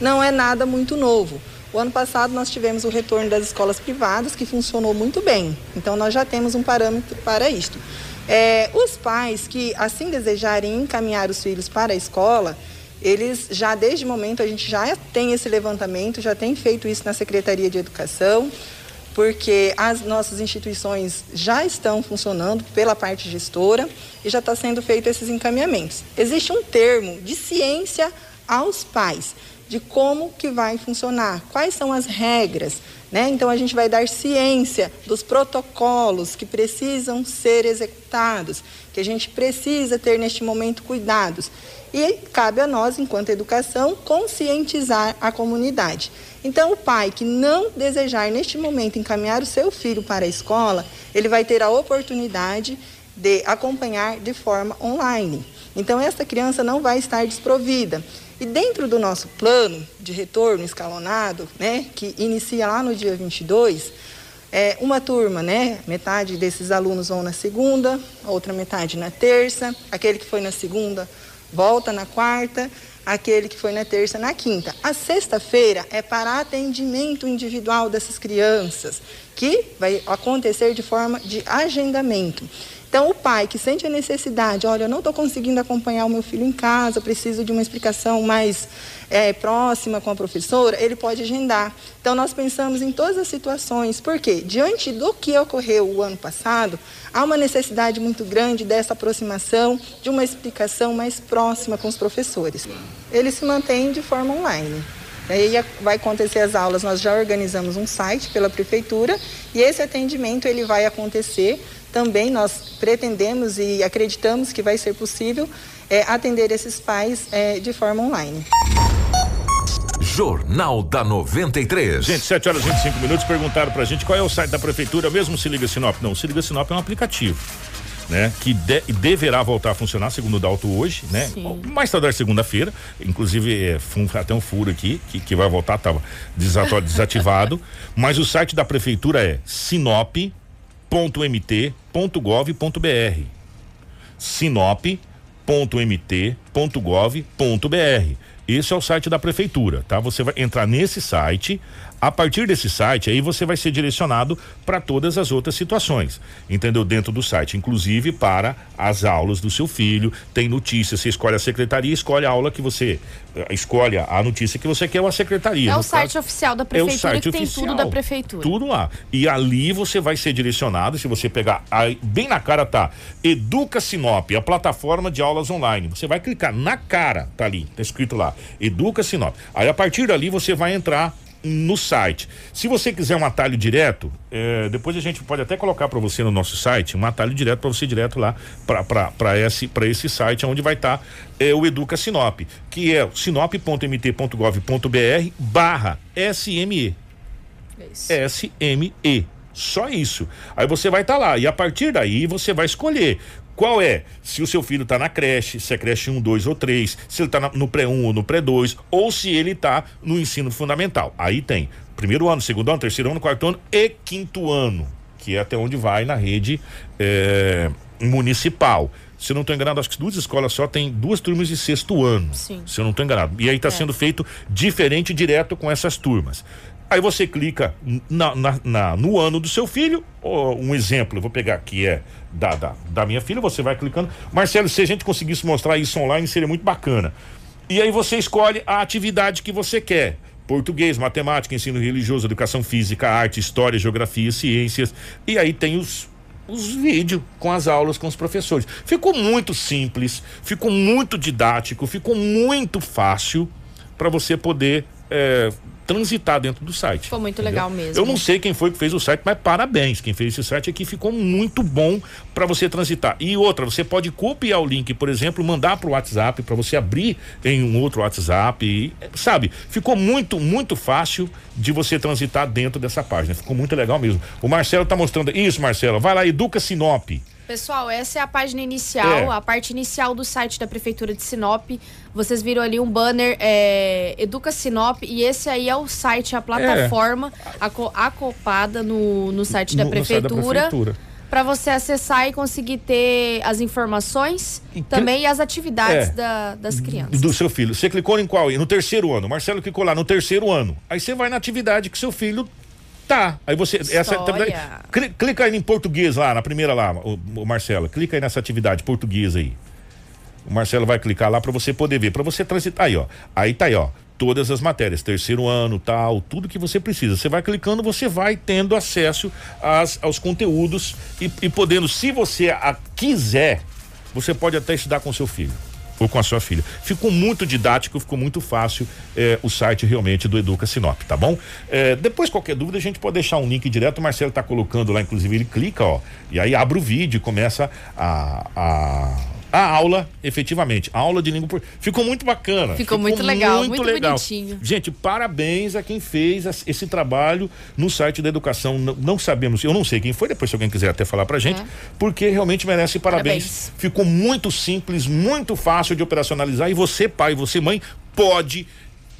não é nada muito novo. O ano passado nós tivemos o retorno das escolas privadas, que funcionou muito bem. Então nós já temos um parâmetro para isto. É, os pais que assim desejarem encaminhar os filhos para a escola, eles já desde o momento a gente já tem esse levantamento, já tem feito isso na Secretaria de Educação porque as nossas instituições já estão funcionando pela parte gestora e já está sendo feito esses encaminhamentos. Existe um termo de ciência aos pais de como que vai funcionar, quais são as regras, né? Então a gente vai dar ciência dos protocolos que precisam ser executados, que a gente precisa ter neste momento cuidados. E cabe a nós, enquanto educação, conscientizar a comunidade. Então, o pai que não desejar neste momento encaminhar o seu filho para a escola, ele vai ter a oportunidade de acompanhar de forma online. Então, essa criança não vai estar desprovida. E dentro do nosso plano de retorno escalonado, né, que inicia lá no dia 22, é, uma turma, né? Metade desses alunos vão na segunda, outra metade na terça, aquele que foi na segunda volta na quarta, aquele que foi na terça na quinta. A sexta-feira é para atendimento individual dessas crianças, que vai acontecer de forma de agendamento. Então, o pai que sente a necessidade, olha, eu não estou conseguindo acompanhar o meu filho em casa, preciso de uma explicação mais é, próxima com a professora, ele pode agendar. Então, nós pensamos em todas as situações, porque diante do que ocorreu o ano passado, há uma necessidade muito grande dessa aproximação, de uma explicação mais próxima com os professores. Ele se mantém de forma online. Aí vai acontecer as aulas, nós já organizamos um site pela prefeitura e esse atendimento ele vai acontecer também nós pretendemos e acreditamos que vai ser possível é, atender esses pais é, de forma online. Jornal da 93. Gente, 7 horas e 25 minutos perguntaram pra gente qual é o site da prefeitura, mesmo Se Liga Sinop. Não, Se Liga Sinop é um aplicativo. Né, que de- deverá voltar a funcionar, segundo o Dalto, hoje, né? Sim. Mais tardar segunda-feira. Inclusive, é, um- até um furo aqui, que, que vai voltar, estava desativado. Mas o site da prefeitura é sinop.mt.gov.br. sinop.mt.gov.br. Esse é o site da prefeitura, tá? Você vai entrar nesse site. A partir desse site, aí você vai ser direcionado para todas as outras situações, entendeu? Dentro do site, inclusive para as aulas do seu filho. Tem notícias, você escolhe a secretaria, escolhe a aula que você eh, escolhe a notícia que você quer ou a secretaria. É o site caso, oficial da é o prefeitura site que tem oficial. tudo da prefeitura. Tudo lá. E ali você vai ser direcionado, se você pegar, aí, bem na cara tá Educa Sinop, a plataforma de aulas online. Você vai clicar na cara, tá ali, tá escrito lá, Educa Sinop. Aí a partir dali você vai entrar no site. Se você quiser um atalho direto, eh, depois a gente pode até colocar para você no nosso site um atalho direto para você ir direto lá para esse para esse site onde vai estar o Educa Sinop, que é sinop.mt.gov.br barra SME. SME. Só isso. Aí você vai estar lá. E a partir daí você vai escolher. Qual é? Se o seu filho está na creche, se é creche 1, 2 ou 3, se ele está no pré-1 ou no pré-2, ou se ele está no ensino fundamental. Aí tem primeiro ano, segundo ano, terceiro ano, quarto ano e quinto ano, que é até onde vai na rede eh, municipal. Se eu não estou enganado, acho que duas escolas só tem duas turmas de sexto ano. Sim. Se eu não estou enganado. E aí está É. sendo feito diferente direto com essas turmas. Aí você clica na, na, na, no ano do seu filho, um exemplo, eu vou pegar aqui é da, da, da minha filha, você vai clicando. Marcelo, se a gente conseguisse mostrar isso online, seria muito bacana. E aí você escolhe a atividade que você quer. Português, matemática, ensino religioso, educação física, arte, história, geografia, ciências. E aí tem os, os vídeos com as aulas com os professores. Ficou muito simples, ficou muito didático, ficou muito fácil para você poder é, transitar dentro do site. Ficou muito entendeu? legal mesmo. Eu não sei quem foi que fez o site, mas parabéns. Quem fez esse site aqui ficou muito bom para você transitar. E outra, você pode copiar o link, por exemplo, mandar para o WhatsApp para você abrir em um outro WhatsApp, e, sabe? Ficou muito, muito fácil de você transitar dentro dessa página. Ficou muito legal mesmo. O Marcelo tá mostrando isso, Marcelo. Vai lá, Educa Sinop. Pessoal, essa é a página inicial, é. a parte inicial do site da Prefeitura de Sinop. Vocês viram ali um banner é, Educa Sinop e esse aí é o site, a plataforma é. acoplada no, no site da no, Prefeitura. para você acessar e conseguir ter as informações e também as atividades é, da, das crianças. Do seu filho. Você clicou em qual? No terceiro ano. Marcelo clicou lá no terceiro ano. Aí você vai na atividade que seu filho Tá. Aí você. Essa, clica aí em português lá, na primeira lá, o, o Marcelo. Clica aí nessa atividade portuguesa aí. O Marcelo vai clicar lá para você poder ver, para você transitar aí, ó. Aí tá aí, ó. Todas as matérias, terceiro ano, tal, tudo que você precisa. Você vai clicando, você vai tendo acesso às, aos conteúdos e, e podendo, se você a quiser, você pode até estudar com seu filho ou com a sua filha. Ficou muito didático, ficou muito fácil eh, o site realmente do Educa Sinop, tá bom? Eh, depois, qualquer dúvida, a gente pode deixar um link direto. O Marcelo tá colocando lá, inclusive, ele clica, ó, e aí abre o vídeo e começa a, a a aula, efetivamente. A aula de língua por... Ficou muito bacana. Ficou, ficou muito legal, muito, muito legal. bonitinho. Gente, parabéns a quem fez esse trabalho no site da educação. Não, não sabemos, eu não sei quem foi, depois se alguém quiser até falar pra gente, é. porque realmente merece parabéns. parabéns. Ficou muito simples, muito fácil de operacionalizar e você, pai, você, mãe, pode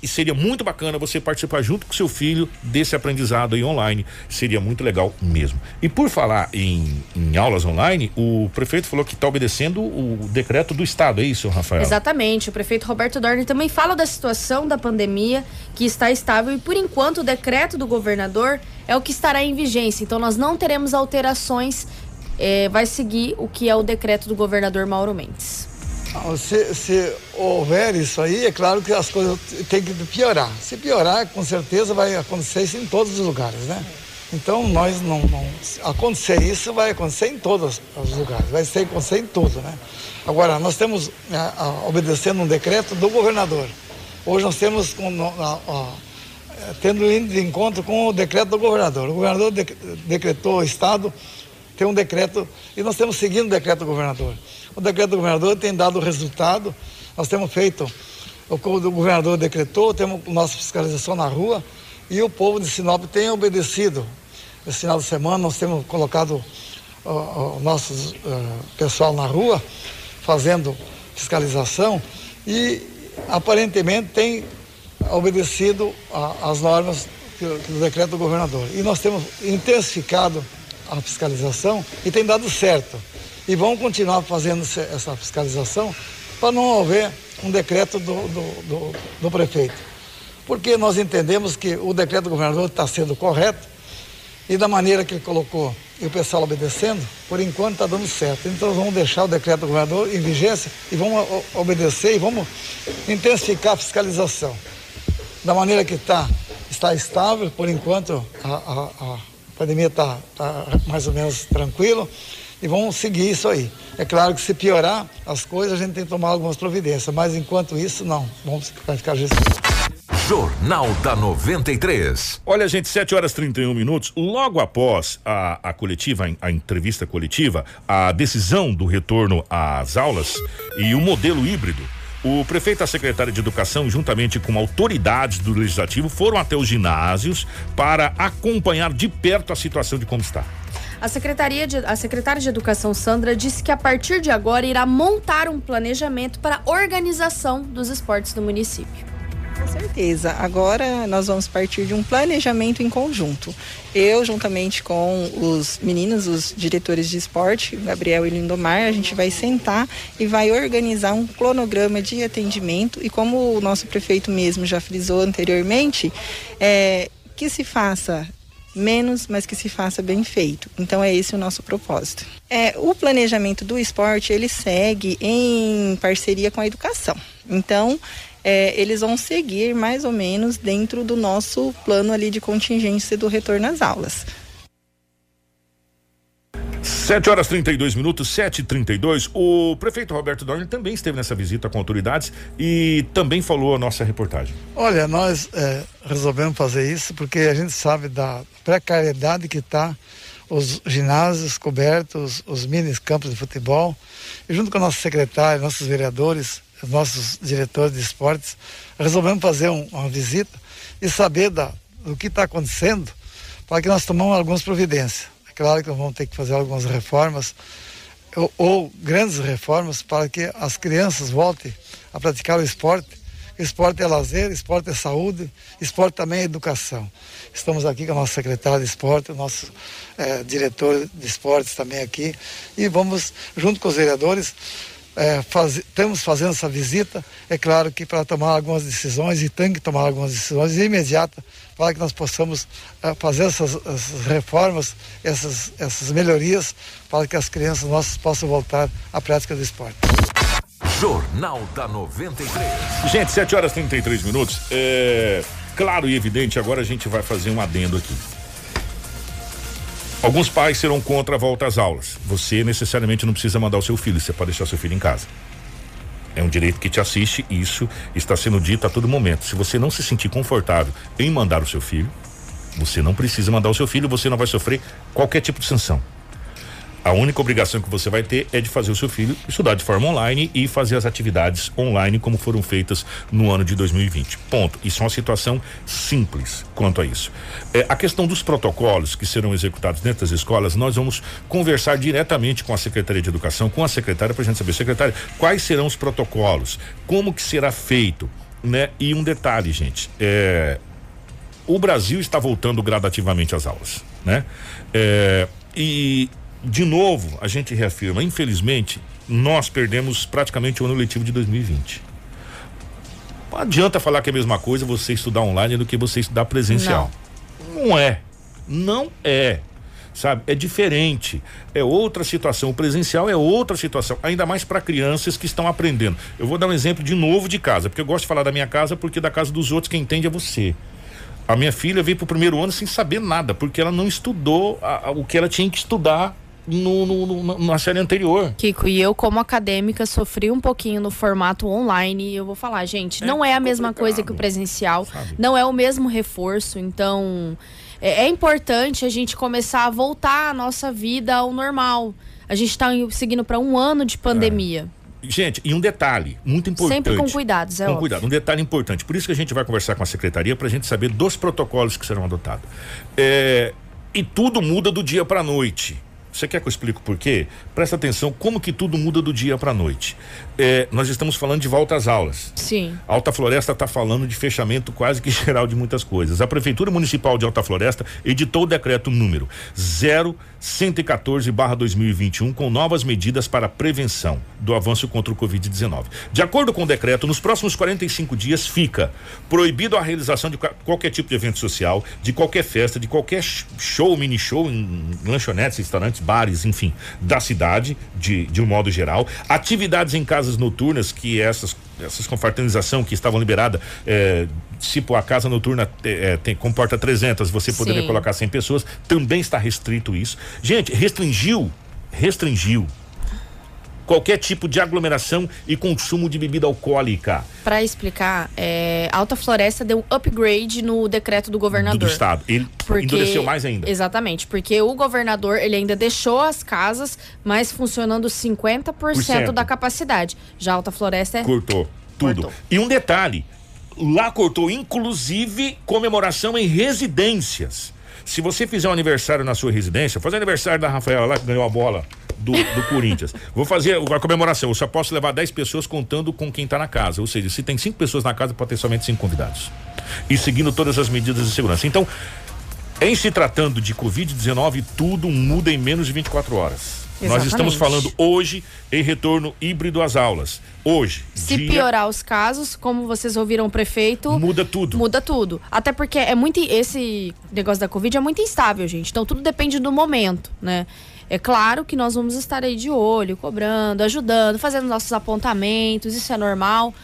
e seria muito bacana você participar junto com seu filho desse aprendizado aí online. Seria muito legal mesmo. E por falar em, em aulas online, o prefeito falou que está obedecendo o decreto do estado, é isso, Rafael? Exatamente. O prefeito Roberto Dorne também fala da situação da pandemia que está estável e por enquanto o decreto do governador é o que estará em vigência. Então nós não teremos alterações. Eh, vai seguir o que é o decreto do governador Mauro Mendes. Se, se, houver isso aí, é claro que as coisas têm que piorar. Se piorar, com certeza vai acontecer isso em todos os lugares, né? Então, nós não, não acontecer isso, vai acontecer em todos os lugares, vai ser acontecer em tudo, né? Agora, nós temos, né, obedecendo um decreto do governador. Hoje nós temos, a, tendo indo de encontro com o decreto do governador. O governador de, decretou o Estado, tem um decreto, e nós temos seguindo o decreto do governador. O decreto do governador tem dado resultado. Nós temos feito, o que o governador decretou, temos nossa fiscalização na rua e o povo de Sinop tem obedecido. Esse final de semana nós temos colocado o nosso uh, pessoal na rua fazendo fiscalização e aparentemente tem obedecido às normas do decreto do governador. E nós temos intensificado a fiscalização e tem dado certo e vão continuar fazendo essa fiscalização para não haver um decreto do, do, do, do prefeito. Porque nós entendemos que o decreto do governador está sendo correto e da maneira que ele colocou e o pessoal obedecendo, por enquanto está dando certo. Então vamos deixar o decreto do governador em vigência e vamos obedecer e vamos intensificar a fiscalização. Da maneira que está, está estável, por enquanto a, a, a pandemia está tá mais ou menos tranquila e vamos seguir isso aí. É claro que se piorar as coisas, a gente tem que tomar algumas providências, mas enquanto isso, não. Vamos ficar gestando. Jornal da 93. Olha, gente, 7 horas 31 minutos. Logo após a, a coletiva, a entrevista coletiva, a decisão do retorno às aulas e o modelo híbrido. O prefeito e a secretária de Educação, juntamente com autoridades do Legislativo, foram até os ginásios para acompanhar de perto a situação de como está. A, Secretaria de, a secretária de Educação, Sandra, disse que a partir de agora irá montar um planejamento para a organização dos esportes do município. Com certeza. Agora nós vamos partir de um planejamento em conjunto. Eu, juntamente com os meninos, os diretores de esporte, Gabriel e Lindomar, a gente vai sentar e vai organizar um cronograma de atendimento. E como o nosso prefeito mesmo já frisou anteriormente, é, que se faça menos, mas que se faça bem feito. Então é esse o nosso propósito. É, o planejamento do esporte ele segue em parceria com a educação. Então é, eles vão seguir mais ou menos dentro do nosso plano ali de contingência do retorno às aulas. 7 horas 32 minutos, 7 e 32 O prefeito Roberto Dorner também esteve nessa visita com autoridades e também falou a nossa reportagem. Olha, nós é, resolvemos fazer isso porque a gente sabe da precariedade que está os ginásios cobertos, os mini campos de futebol. E junto com a nossa secretária, nossos vereadores, nossos diretores de esportes, resolvemos fazer um, uma visita e saber da, do que está acontecendo para que nós tomemos algumas providências. É claro que nós vamos ter que fazer algumas reformas ou, ou grandes reformas para que as crianças voltem a praticar o esporte. Esporte é lazer, esporte é saúde, esporte também é educação. Estamos aqui com a nossa secretária de esporte, o nosso é, diretor de esportes também aqui, e vamos, junto com os vereadores, é, faz, estamos fazendo essa visita, é claro que para tomar algumas decisões, e tem que tomar algumas decisões imediatas, para que nós possamos é, fazer essas, essas, reformas, essas, essas melhorias, para que as crianças nossas possam voltar à prática do esporte. Jornal da 93. Gente, 7 horas e 33 minutos. É claro e evidente, agora a gente vai fazer um adendo aqui. Alguns pais serão contra a volta às aulas. Você necessariamente não precisa mandar o seu filho, você pode deixar seu filho em casa. É um direito que te assiste e isso está sendo dito a todo momento. Se você não se sentir confortável em mandar o seu filho, você não precisa mandar o seu filho, você não vai sofrer qualquer tipo de sanção. A única obrigação que você vai ter é de fazer o seu filho estudar de forma online e fazer as atividades online como foram feitas no ano de 2020. Ponto. Isso é uma situação simples quanto a isso. É, a questão dos protocolos que serão executados dentro das escolas, nós vamos conversar diretamente com a Secretaria de Educação, com a secretária, para a gente saber, secretária, quais serão os protocolos, como que será feito, né? E um detalhe, gente, é, o Brasil está voltando gradativamente às aulas, né? É, e de novo, a gente reafirma, infelizmente, nós perdemos praticamente o ano letivo de 2020. Não adianta falar que é a mesma coisa você estudar online do que você estudar presencial. Não, Não é. Não é. Sabe? É diferente. É outra situação. O presencial é outra situação, ainda mais para crianças que estão aprendendo. Eu vou dar um exemplo de novo de casa, porque eu gosto de falar da minha casa, porque da casa dos outros quem entende é você. A minha filha veio pro primeiro ano sem saber nada, porque ela não estudou a, a, o que ela tinha que estudar no, no, no, na série anterior. Kiko, e eu, como acadêmica, sofri um pouquinho no formato online. E eu vou falar, gente, é não é a mesma coisa que o presencial, sabe? não é o mesmo reforço. Então, é, é, importante a gente começar a voltar a nossa vida ao normal. A gente está seguindo para um ano de pandemia. É. Gente, e um detalhe muito importante. Sempre com cuidados, é Com óbvio. cuidado, um detalhe importante. Por isso que a gente vai conversar com a secretaria para a gente saber dos protocolos que serão adotados. É, e tudo muda do dia para a noite. Você quer que eu explique por quê? Presta atenção como que tudo muda do dia para a noite. É, nós estamos falando de volta às aulas. Sim. A Alta Floresta está falando de fechamento quase que geral de muitas coisas. A Prefeitura Municipal de Alta Floresta editou o decreto número 0114/2021 com novas medidas para prevenção do avanço contra o Covid-19. De acordo com o decreto, nos próximos 45 dias fica proibido a realização de qualquer tipo de evento social, de qualquer festa, de qualquer show, mini show em lanchonetes, restaurantes, bares, enfim, da cidade, de, de um modo geral. Atividades em casas noturnas, que essas, essas confraternização que estavam liberadas, é, se a casa noturna é, tem, comporta 300, você poderia Sim. colocar 100 pessoas, também está restrito isso. Gente, restringiu, restringiu qualquer tipo de aglomeração e consumo de bebida alcoólica. Para explicar, é, Alta Floresta deu upgrade no decreto do governador. Do, do estado. Ele porque, endureceu mais ainda. Exatamente, porque o governador ele ainda deixou as casas, mas funcionando 50% Por cento. da capacidade. Já Alta Floresta é cortou tudo. Cortou. E um detalhe, lá cortou inclusive comemoração em residências. Se você fizer um aniversário na sua residência, fazer aniversário da Rafaela lá que ganhou a bola do, do Corinthians. Vou fazer a comemoração. Eu só posso levar 10 pessoas contando com quem está na casa. Ou seja, se tem cinco pessoas na casa, pode ter somente cinco convidados. E seguindo todas as medidas de segurança. Então, Em se tratando de Covid-19, tudo muda em menos de 24 horas. Nós estamos falando hoje em retorno híbrido às aulas. Hoje. Se dia- piorar os casos, como vocês ouviram o prefeito. Muda tudo. Muda tudo. Até porque é muito. Esse negócio da Covid é muito instável, gente. Então tudo depende do momento, né? É claro que nós vamos estar aí de olho, cobrando, ajudando, fazendo nossos apontamentos, isso é normal.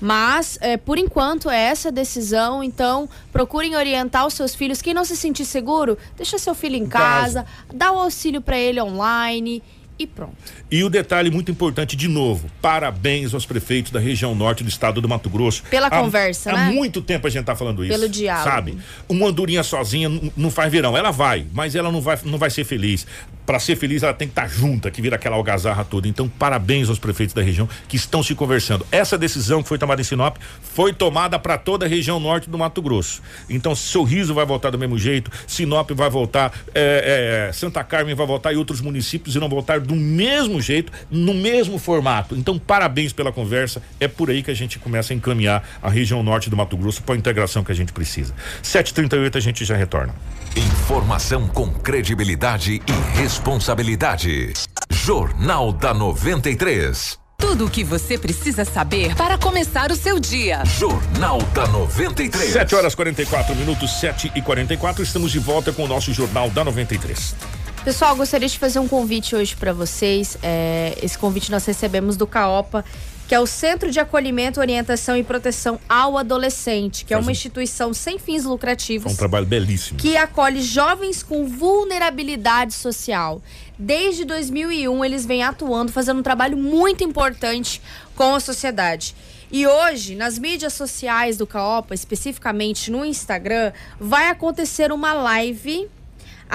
Mas, é, por enquanto, é essa a decisão. Então, procurem orientar os seus filhos. Quem não se sentir seguro, deixa seu filho em casa, dá o auxílio para ele online e pronto. E o detalhe muito importante, de novo, parabéns aos prefeitos da região norte do estado do Mato Grosso. Pela Há- conversa, há né? muito tempo a gente tá falando isso. Pelo diálogo. Sabe? Uma andorinha sozinha não faz verão. Ela vai, mas ela não vai, não vai ser feliz. Para ser feliz, ela tem que estar junta, que vira aquela algazarra toda. Então, parabéns aos prefeitos da região que estão se conversando. Essa decisão que foi tomada em Sinop foi tomada para toda a região norte do Mato Grosso. Então, Sorriso vai voltar do mesmo jeito, Sinop vai voltar, é, é, Santa Carmen vai voltar e outros municípios irão voltar do mesmo jeito, no mesmo formato. Então, parabéns pela conversa. É por aí que a gente começa a encaminhar a região norte do Mato Grosso para a integração que a gente precisa. 7h38 a gente já retorna. Informação com credibilidade e responsabilidade. Jornal da 93. Tudo o que você precisa saber para começar o seu dia. Jornal da 93. 7 horas 44 minutos, 7 e 44 Estamos de volta com o nosso Jornal da 93. Pessoal, gostaria de fazer um convite hoje para vocês. É, esse convite nós recebemos do CAOPA, que é o Centro de Acolhimento, Orientação e Proteção ao Adolescente, que é uma um- instituição sem fins É lucrativos. um trabalho belíssimo. que acolhe jovens com vulnerabilidade social. Desde 2001, eles vêm atuando, fazendo um trabalho muito importante com a sociedade. E hoje, nas mídias sociais do Caopa, especificamente no Instagram, vai acontecer uma live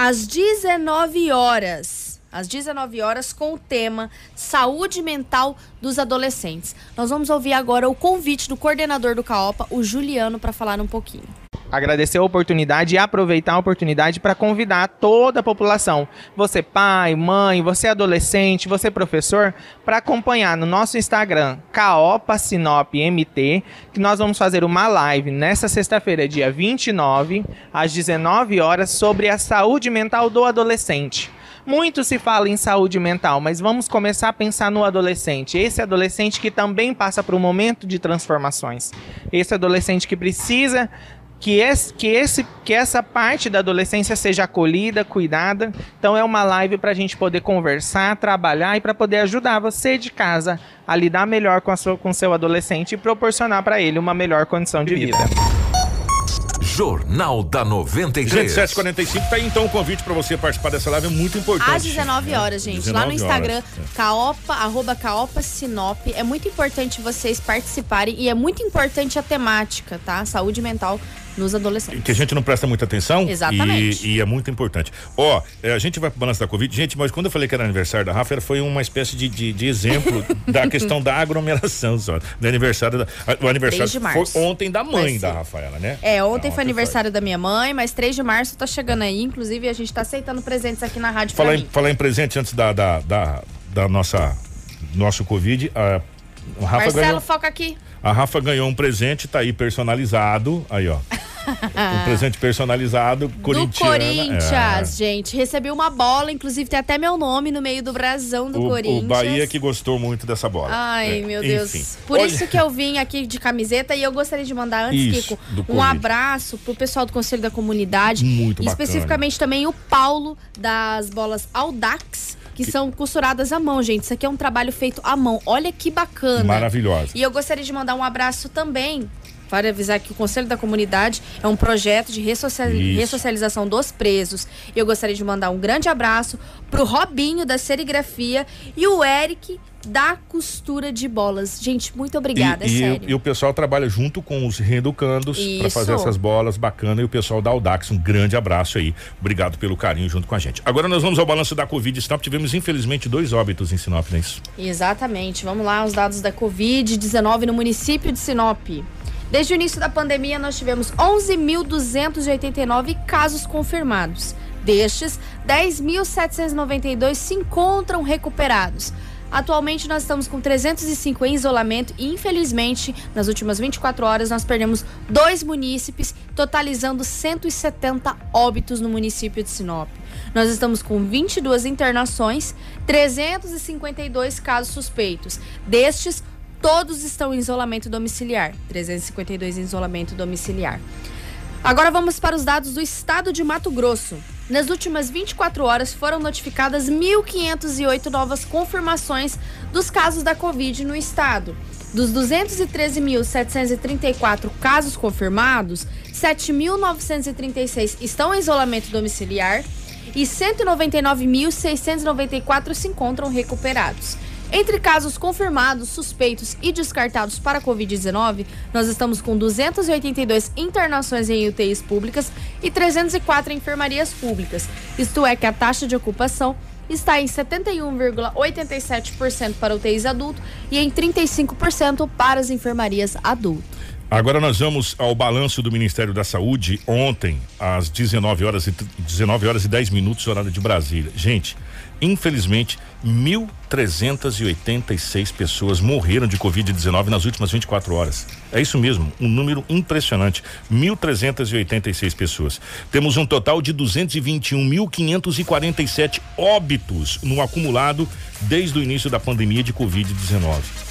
às 19 horas. Às 19 horas, com o tema Saúde Mental dos Adolescentes. Nós vamos ouvir agora o convite do coordenador do Caopa, o Juliano, para falar um pouquinho. Agradecer a oportunidade e aproveitar a oportunidade para convidar toda a população, você pai, mãe, você adolescente, você professor, para acompanhar no nosso Instagram Caopa Sinop MT, que nós vamos fazer uma live nessa sexta-feira, dia 29, às 19 horas, sobre a saúde mental do adolescente. Muito se fala em saúde mental, mas vamos começar a pensar no adolescente. Esse adolescente que também passa por um momento de transformações. Esse adolescente que precisa que, esse, que, esse, que essa parte da adolescência seja acolhida, cuidada. Então é uma live para a gente poder conversar, trabalhar e para poder ajudar você de casa a lidar melhor com, a sua, com seu adolescente e proporcionar para ele uma melhor condição de vida. Jornal da 93. Gente, 7h45, tá aí então o convite para você participar dessa live, é muito importante. Às 19 horas, gente. 19 lá no Instagram, horas. caopa, arroba caopa sinop. É muito importante vocês participarem e é muito importante a temática, tá? Saúde mental nos adolescentes. que a gente não presta muita atenção. Exatamente. E, e é muito importante. Ó, é, a gente vai pro balanço da Covid. Gente, mas quando eu falei que era aniversário da Rafa, era- foi uma espécie de, de, de exemplo da questão da aglomeração só. Do aniversário da, o aniversário 3 de março. foi ontem da mãe da. Rafaela, né? É, ontem foi aniversário da minha mãe, mas 3 de março tá chegando aí. Inclusive, a gente tá aceitando presentes aqui na rádio Falar em, falar em presente antes da, da, da, da nossa nosso Covid, a, Rafa Marcelo, ganhou. foca aqui. A Rafa ganhou um presente, tá aí personalizado. Aí, ó. Um presente personalizado, Do corintiano. Corinthians, gente. Recebi uma bola, inclusive tem até meu nome no meio do brasão do o, Corinthians. o Bahia que gostou muito dessa bola. Ai, É, meu Deus. enfim. Por Olha- isso que eu vim aqui de camiseta e eu gostaria de mandar antes, Isso, Kiko, do um abraço pro pessoal do Conselho da Comunidade. Muito e bacana. especificamente também o Paulo das bolas Audax. Que, são costuradas à mão, gente. Isso aqui é um trabalho feito à mão. Olha que bacana. Maravilhosa. E eu gostaria de mandar um abraço também para avisar que o Conselho da Comunidade é um projeto de ressocial- Isso. ressocialização dos presos. E eu gostaria de mandar um grande abraço pro Robinho da serigrafia e o Eric da costura de bolas. Gente, muito obrigada, e, é e, sério. e o pessoal trabalha junto com os reeducandos para fazer essas bolas bacana e o pessoal da Audax, um grande abraço aí. Obrigado pelo carinho junto com a gente. Agora nós vamos ao balanço da Covid Sinop. Tivemos infelizmente dois óbitos em Sinop, não é isso? Exatamente. Vamos lá, os dados da Covid-19 no município de Sinop. Desde o início da pandemia, nós tivemos 11.289 casos confirmados. Destes, 10.792 se encontram recuperados. Atualmente nós estamos com 305 em isolamento e infelizmente nas últimas 24 horas nós perdemos dois munícipes, totalizando 170 óbitos no município de Sinop. Nós estamos com 22 internações, 352 casos suspeitos. Destes, todos estão em isolamento domiciliar. 352 em isolamento domiciliar. Agora vamos para os dados do estado de Mato Grosso. Nas últimas 24 horas foram notificadas 1.508 novas confirmações dos casos da Covid no estado. Dos 213.734 casos confirmados, 7.936 estão em isolamento domiciliar e 199.694 se encontram recuperados. Entre casos confirmados, suspeitos e descartados para a Covid-19, nós estamos com 282 internações em UTIs públicas e 304 em enfermarias públicas. Isto é que a taxa de ocupação está em 71,87% para UTIs adulto e em 35% para as enfermarias adulto. Agora nós vamos ao balanço do Ministério da Saúde ontem, às 19 horas e 19 horas e 10 minutos, horário de Brasília. Gente, infelizmente, 1.386 pessoas morreram de Covid-19 nas últimas 24 horas. É isso mesmo, um número impressionante. 1.386 pessoas. Temos um total de 221.547 óbitos no acumulado desde o início da pandemia de Covid-19.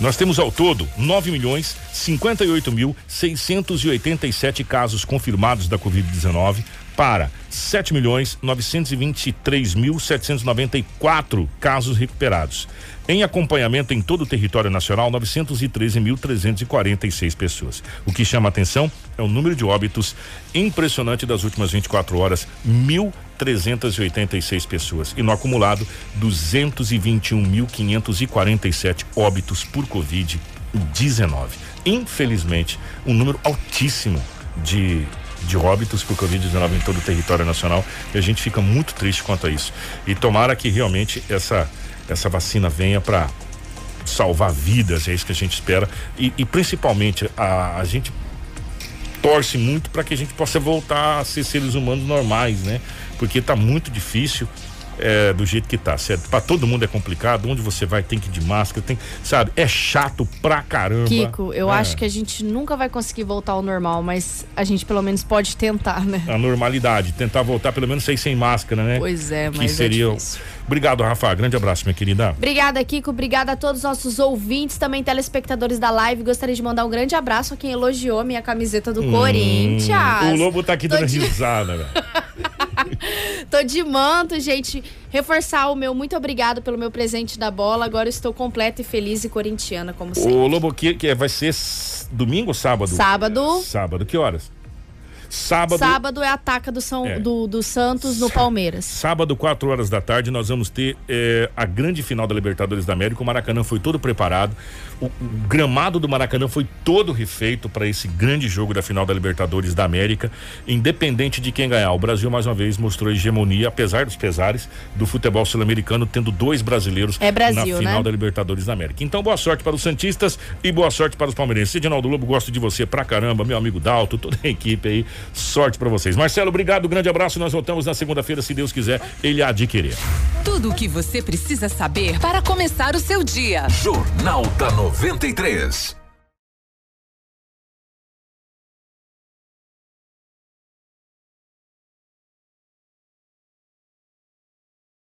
Nós temos ao todo 9 milhões 58 mil 687 casos confirmados da Covid-19 para 7 milhões 923 mil 794 casos recuperados. Em acompanhamento em todo o território nacional, 913.346 pessoas. O que chama atenção é o número de óbitos impressionante das últimas 24 horas, 1.386 pessoas. E no acumulado, 221.547 óbitos por Covid-19. Infelizmente, um número altíssimo de de óbitos por Covid-19 em todo o território nacional e a gente fica muito triste quanto a isso. E tomara que realmente essa, essa vacina venha para salvar vidas, é isso que a gente espera. E, e principalmente a, a gente torce muito para que a gente possa voltar a ser seres humanos normais, né? Porque está muito difícil é, do jeito que tá, certo? Pra todo mundo é complicado, onde você vai tem que ir de máscara, tem, sabe? É chato pra caramba. Kiko, eu é. acho que a gente nunca vai conseguir voltar ao normal, mas a gente pelo menos pode tentar, né? A normalidade, tentar voltar pelo menos sem sem máscara, né? Pois é, que mas seria... é difícil. Obrigado, Rafa. Grande abraço, minha querida. Obrigada, Kiko. Obrigada a todos os nossos ouvintes, também telespectadores da live. Gostaria de mandar um grande abraço a quem elogiou minha camiseta do Hum, Corinthians. O Lobo tá aqui Tô dando de- risada, velho. Tô de manto, gente. Reforçar o meu muito obrigado pelo meu presente da bola. Agora eu estou completa e feliz e corintiana, como sempre. O Lobo que, que vai ser domingo ou sábado? Sábado. Sábado, que horas? Sábado. Sábado é a ataca do, São, É. do, do Santos no Palmeiras. Sábado, 4 horas da tarde, nós vamos ter eh, a grande final da Libertadores da América. O Maracanã foi todo preparado. O, o gramado do Maracanã foi todo refeito para esse grande jogo da final da Libertadores da América. Independente de quem ganhar, o Brasil mais uma vez mostrou hegemonia, apesar dos pesares, do futebol sul-americano, tendo dois brasileiros É Brasil, na final né? da Libertadores da América. Então, boa sorte para os Santistas e boa sorte para os palmeirenses. Edinaldo Lobo, gosto de você pra caramba, meu amigo Dalto, toda a equipe aí. Sorte para vocês. Marcelo, obrigado, grande abraço. Nós voltamos na segunda-feira, se Deus quiser, ele adquirir. Tudo o que você precisa saber para começar o seu dia. Jornal da 93.